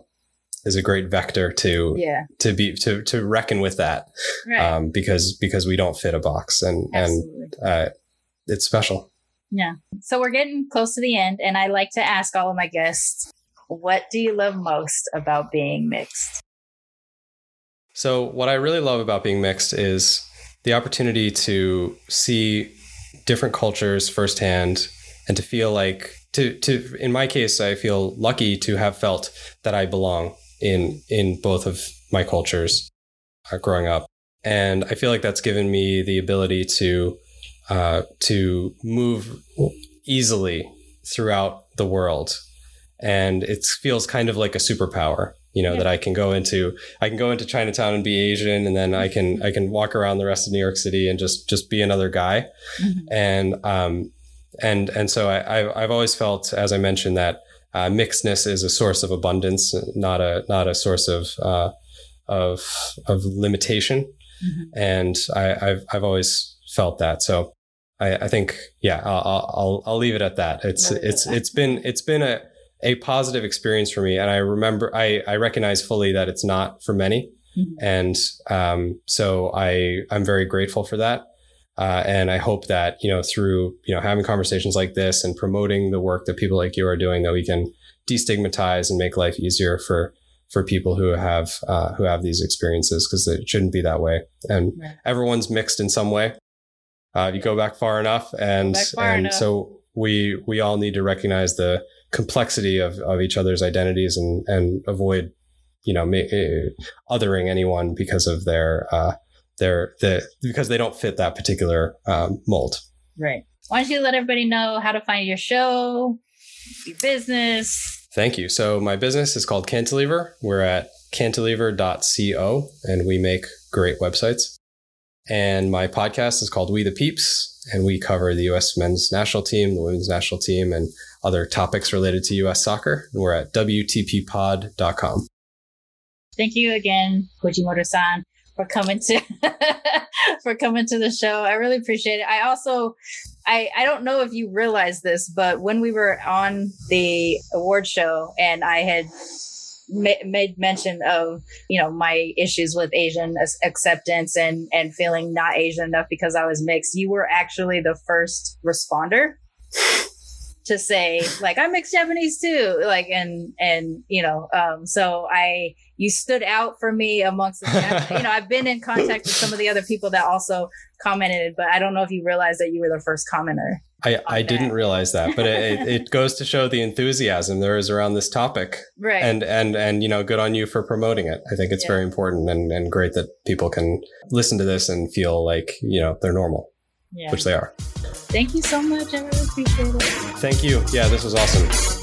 is a great vector to yeah. to be to to reckon with that Right. um, because because we don't fit a box and and uh, it's special. Yeah. So we're getting close to the end, and I like to ask all of my guests, what do you love most about being mixed? So, what I really love about being mixed is the opportunity to see different cultures firsthand and to feel like to to in my case I feel lucky to have felt that I belong in in both of my cultures uh, growing up and I feel like that's given me the ability to uh, to move easily throughout the world and it feels kind of like a superpower you know yeah. that i can go into i can go into chinatown and be asian and then i can i can walk around the rest of new york city and just just be another guy mm-hmm. and um and and so I, I've always felt, as I mentioned, that uh, mixedness is a source of abundance, not a not a source of uh, of of limitation. Mm-hmm. And I, have I've always felt that. So I, I think yeah, I'll, I'll I'll leave it at that. It's it's it's been it's been a a positive experience for me, and I remember I I recognize fully that it's not for many. Mm-hmm. And um, so I I'm very grateful for that. Uh, and I hope that, you know, through, you know, having conversations like this and promoting the work that people like you are doing, that we can destigmatize and make life easier for, for people who have, uh, who have these experiences because it shouldn't be that way. And right. everyone's mixed in some way. Uh, you go back far enough and, far and enough. so we, we all need to recognize the complexity of, of each other's identities and, and avoid, you know, ma- eh, othering anyone because of their, uh, they're the because they don't fit that particular um, mold. Right. Why don't you let everybody know how to find your show, your business? Thank you. So my business is called Cantilever. We're at cantilever.co and we make great websites. And my podcast is called We the Peeps, and we cover the U.S. men's national team, the women's national team, and other topics related to U.S. soccer. And we're at WTPpod.com. Thank you again, Fujimura-san for coming to for coming to the show. I really appreciate it. I also I I don't know if you realize this, but when we were on the award show and I had made mention of you know my issues with Asian acceptance and and feeling not Asian enough because I was mixed, you were actually the first responder to say like I'm mixed Japanese too, like and and you know, um, so I you stood out for me amongst the you know I've been in contact with some of the other people that also commented, but I don't know if you realized that you were the first commenter. I, I didn't realize that, but it, it goes to show the enthusiasm there is around this topic, right? And and and you know, good on you for promoting it. I think it's yeah. very important and and great that people can listen to this and feel like you know they're normal, yeah. which they are. Thank you so much. I really appreciate it. Thank you. Yeah, this was awesome.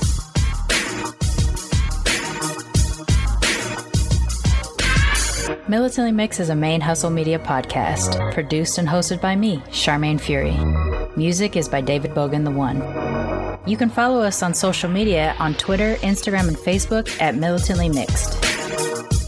Militantly Mix is a ManeHustle media podcast, produced and hosted by me, Sharmane Fury. Music is by David Bogan the One. You can follow us on social media on Twitter, Instagram, and Facebook at Militantly Mixed.